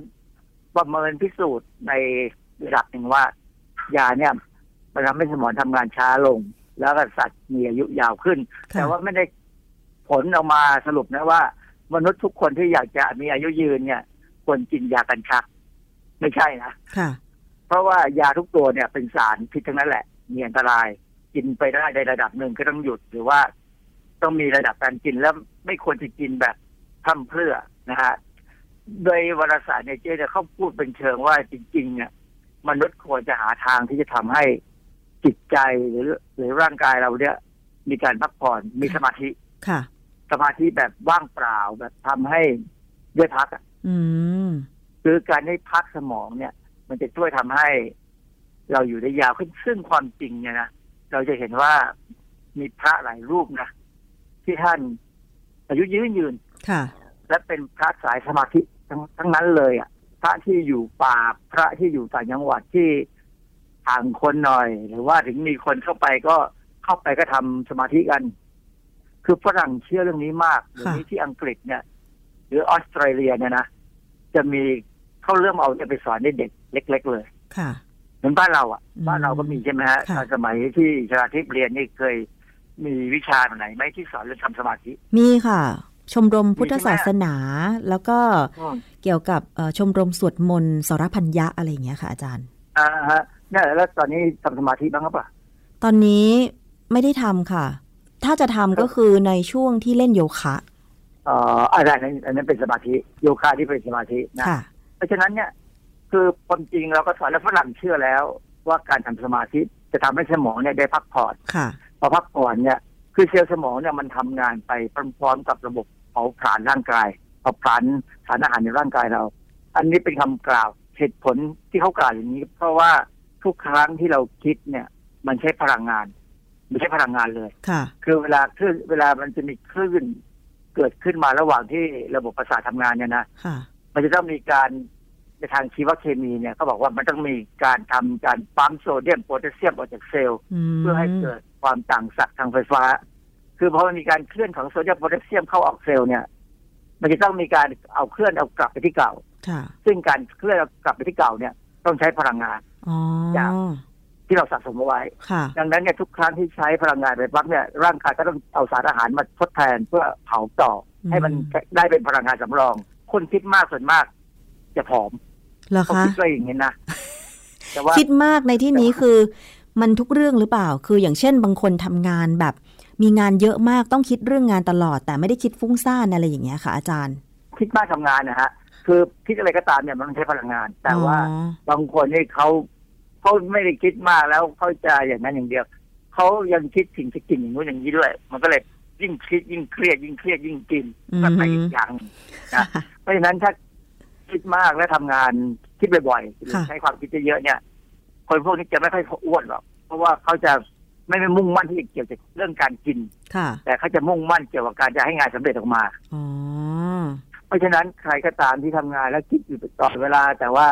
ประเมินพิสูจน์ในระดับหนึ่งว่า ยาเนี่ยมันทำให้สมองทำงานช้าลง แล้วก็สัตว์มีอายุยาวขึ้นค่ะแต่ว่าไม่ได้ผลออกมาสรุปนะว่า มนุษย์ทุกคนที่อยากจะมีอายุยืนเนี่ยควรกินยากันชัก ไม่ใช่นะค่ะ เพราะว่ายาทุกตัวเนี่ยเป็นสารพิษทั้งนั้นแหละ มีอันตราย กินไปได้ในระดับหนึ่งก็ต้องหยุดหรือว่า ต้องมีระดับการกินแล้วไม่ควรจะกินแบบพร่ำเพรื่อนะฮะโดยวารสารเนเจอร์เนี่ยเขาพูดเป็นเชิงว่าจริง ๆ เนี่ย มนุษย์ควรจะหาทางที่จะทำให้จิตใจหรือหรือร่างกายเราเนี่ย มีการพักผ่อนมีสมาธิค่ะ สมาธิแบบว่างเปล่าแบบทำให้ได้พักอะอืมคือการได้พักสมองเนี่ย มันจะช่วยทำให้ เราอยู่ได้ยาวขึ้นซึ่งความจริงเนี่ยนะเราจะเห็นว่ามีพระหลายรูปนะที่ท่านอายุยืนยืนค่ะ และเป็นพระสายสมาธิทั้งทั้งนั้นเลยอะ พระที่อยู่ป่าพระที่อยู่ต่างจังหวัดที่ห่างคนหน่อย หรือว่าถึงมีคนเข้าไปก็เข้าไปก็ทำสมาธิกัน คือฝรั่งเชื่อเรื่องนี้มากเดี๋ยวนี้ที่อังกฤษเนี่ย หรือออสเตรเลียเนี่ยนะจะมีเขาเริ่มเอาเนี่ยไปสอนเด็กเล็ก ๆ เลยค่ะเหมือนบ้านเราอะอืมบ้านเราก็มีใช่ไหมฮะค่ะตอนสมัยที่ชาทิพย์เรียนนี่เคยมีวิชาไหนไหมที่สอนเรื่องทำสมาธิ มีค่ะ ชมรมพุทธมีใช่ไหมศาสนา แล้วก็เกี่ยวกับเอ่อชมรมสวดมนต์สรพัญญะอะไรอย่างเงี้ยค่ะอาจารย์อ่าฮะเนี่ยแล้วตอนนี้ทำสมาธิบ้างหรือเปล่าตอนนี้ไม่ได้ทำค่ะ ถ้าจะทำก็คือในช่วงที่เล่นโยคะเอ่ออะไรนั้นอันนั้นเป็นสมาธิโยคะที่เป็นสมาธินะค่ะเพราะฉะนั้นเนี่ยคือความจริงเราก็สอนแล้วฝรั่งเชื่อแล้ว ว่าการทำสมาธิจะทำให้สมองเนี่ยได้พักผ่อนค่ะพอพักผ่อนเนี่ย คือเซลล์สมองเนี่ยมันทำงานไปพร้อมๆกับระบบเผาผลาญร่างกายเผาผลาญสารอาหารในร่างกายเรา อันนี้เป็นคำกล่าวเหตุผลที่เขากล่าวอย่างนี้ เพราะว่าทุกครั้งที่เราคิดเนี่ย มันใช้พลังงาน ไม่ใช่พลังงานเลยค่ะ คือเวลาคลื่นเวลามันจะมีคลื่นเกิดขึ้นมาระหว่างที่ระบบประสาททำงานเนี่ยนะค่ะมันจะต้องมีการในทางชีวเคมีเนี่ยเขาบอกว่ามันต้องมีการทำการปั๊มโซเดียมโพแทสเซียมออกจากเซลล์อืมเพื่อให้เกิดคความต่างศักย์ทางไฟฟ้า คือพอมันมีการเคลื่อนของโซเดียมโพแทสเซียมเข้าออกเซลล์เนี่ย มันจะต้องมีการเอาเคลื่อนเอากลับไปที่เก่าค่ะซึ่งการเคลื่อนเอากลับไปที่เก่าเนี่ย ต้องใช้พลังงานอ๋อจาก ที่เราสะสมเอาไว้ค่ะดังนั้นเนี่ยทุกครั้งที่ใช้พลังงานไปปั๊บเนี่ยร่างกายก็ต้องเอาสารอาหารมาทดแทนเพื่อเผาต่ออมให้มันได้เป็นพลังงานสำรอง คนคิดมากส่วนมาก จะผอมเหรอเขาคะคิดว่าอย่างนี้นะแต่ว่าคิดมากในที่นี้คือ มันทุกเรื่องหรือเปล่า คืออย่างเช่น บางคนทำงานแบบ มีงานเยอะมากต้องคิดเรื่องงานตลอด แต่ไม่ได้คิดฟุ้งซ่านอะไรอย่างเงี้ยค่ะ อาจารย์ คิดมากทำงานนะฮะคือคิดอะไรก็ตามเนี่ยมันต้องใช้พลังงาน แต่ว่าอ๋อบางคนนี่เขา เขาไม่ได้คิดมากแล้วเขาจะอย่างนั้นอย่างเดียวเขายังคิดถึงจะกินอย่างนู้นอย่างนี้ด้วย มันก็เลยยิ่งคิดยิ่งเครียดยิ่งเครียดยิ่งกินก็ไปอีกอย่างหนึ่งนะเพราะฉะนั้นถ้าคิดมากและทำงานคิดบ่อยๆหรือค่ะใช้ความคิดเยอะๆเนี่ย คนพวกนี้จะไม่ค่อยอ้วนหรอกเพราะว่าเขาจะไม่ไม่มุ่งมั่นที่เกี่ยวกับเรื่องการกินค่ะแต่เขาจะมุ่งมั่นเกี่ยวกับการจะให้งานสำเร็จออกมาอ๋อเพราะฉะนั้นใครก็ตามที่ทำงานแล้วคิดอยู่ตลอดเวลา แต่ว่า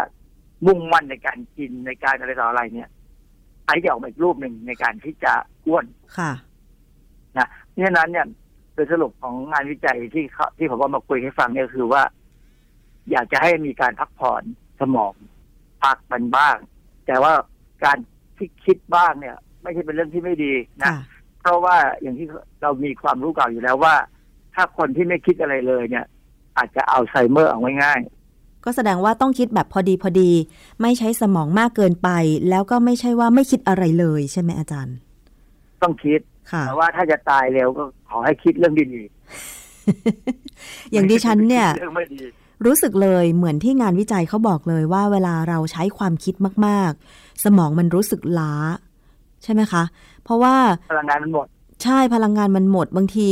มุ่งมั่นในการกินในการอะไรต่ออะไรเนี่ยไอ้จะออกมาอีกรูปหนึ่งในการที่จะอ้วนค่ะนะเพราะฉะนั้นเนี่ยโดยสรุปของงานวิจัยที่เขาที่ผมว่ามาคุยให้ฟังเนี่ยคือว่า อยากจะให้มีการพักผ่อนสมองพักมันบ้าง แต่ว่าการที่คิดบ้างเนี่ย ไม่ใช่เป็นเรื่องที่ไม่ดีนะค่ะเพราะว่าอย่างที่เรามีความรู้เก่าอยู่แล้วว่า ถ้าคนที่ไม่คิดอะไรเลยเนี่ย อาจจะอัลไซเมอร์เอาง่าย ก็แสดงว่าต้องคิดแบบพอดีพอดี ไม่ใช้สมองมากเกินไป แล้วก็ไม่ใช่ว่าไม่คิดอะไรเลยใช่ไหมอาจารย์ๆต้องคิดค่ะแต่ว่าถ้าจะตายเร็วก็ขอให้คิดเรื่องดีๆอย่างดิฉันเนี่ยเรื่องไม่ดีรู้สึกเลยเหมือนที่งานวิจัยเขาบอกเลยว่าเวลาเราใช้ความคิดมาก ๆ สมองมันรู้สึกล้า ใช่ไหมคะ เพราะว่าพลังงานมันหมด ใช่พลังงานมันหมดบางที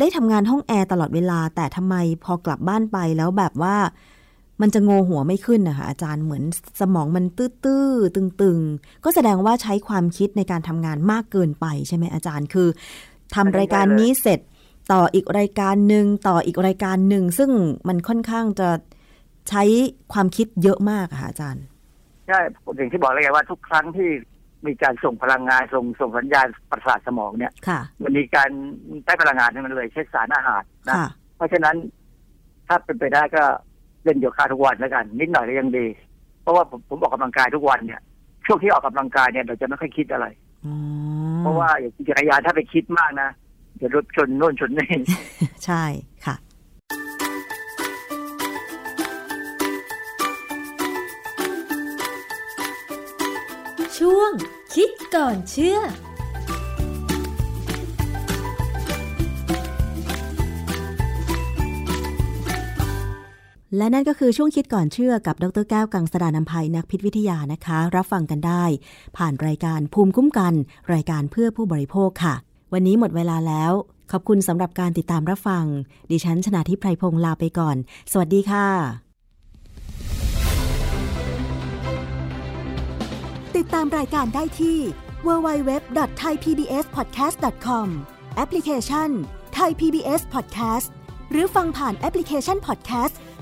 ได้ทำงานห้องแอร์ตลอดเวลา แต่ทำไมพอกลับบ้านไปแล้วแบบว่า มันจะโงหัวไม่ขึ้นนะคะอาจารย์เหมือนสมองมันตื้อๆตึงๆ ก็แสดงว่าใช้ความคิดในการทำงานมากเกินไปใช่ไหมอาจารย์คือทำรายการนี้เสร็จต่ออีกรายการหนึ่งต่ออีกรายการหนึ่ง ซึ่งมันค่อนข้างจะใช้ความคิดเยอะมากอะค่ะอาจารย์ใช่อย่างที่บอกแล้วไงว่าทุกครั้งที่มีการส่งพลังงานส่งส่งสัญญาณประสาทสมองเนี่ยค่ะมันมีการได้พลังงานทั้งนั้นเลยเช่นสารอาหารนะค่ะเพราะฉะนั้นถ้าเป็นไปได้ก็ เล่นโยคะทุกวันแล้วกัน นิดหน่อยก็ยังดี เพราะว่าผมผมออกกำลังกายทุกวันเนี่ย ช่วงที่ออกกำลังกายเนี่ยเราจะไม่ค่อยคิดอะไรอ๋อเพราะว่าอย่างขี่จักรยานถ้าไปคิดมากนะเดี๋ยวรถชนโน่นชนนี่ใช่ค่ะช่วงคิดก่อนเชื่อ และนั่นก็คือช่วงคิดก่อนเชื่อกับดรแก้วกังสดานนภัยนักพิษวิทยานะคะ รับฟังกันได้ ผ่านรายการภูมิคุ้มกัน รายการเพื่อผู้บริโภคค่ะ วันนี้หมดเวลาแล้ว ขอบคุณสำหรับการติดตามรับฟัง ดิฉันชนะทิพไพรพงศ์ลาไปก่อน สวัสดีค่ะ ติดตามรายการได้ที่ www.thaipbspodcast.com แอปพลิเคชัน Thai PBS Podcast หรือฟังผ่านแอปพลิเคชัน Podcast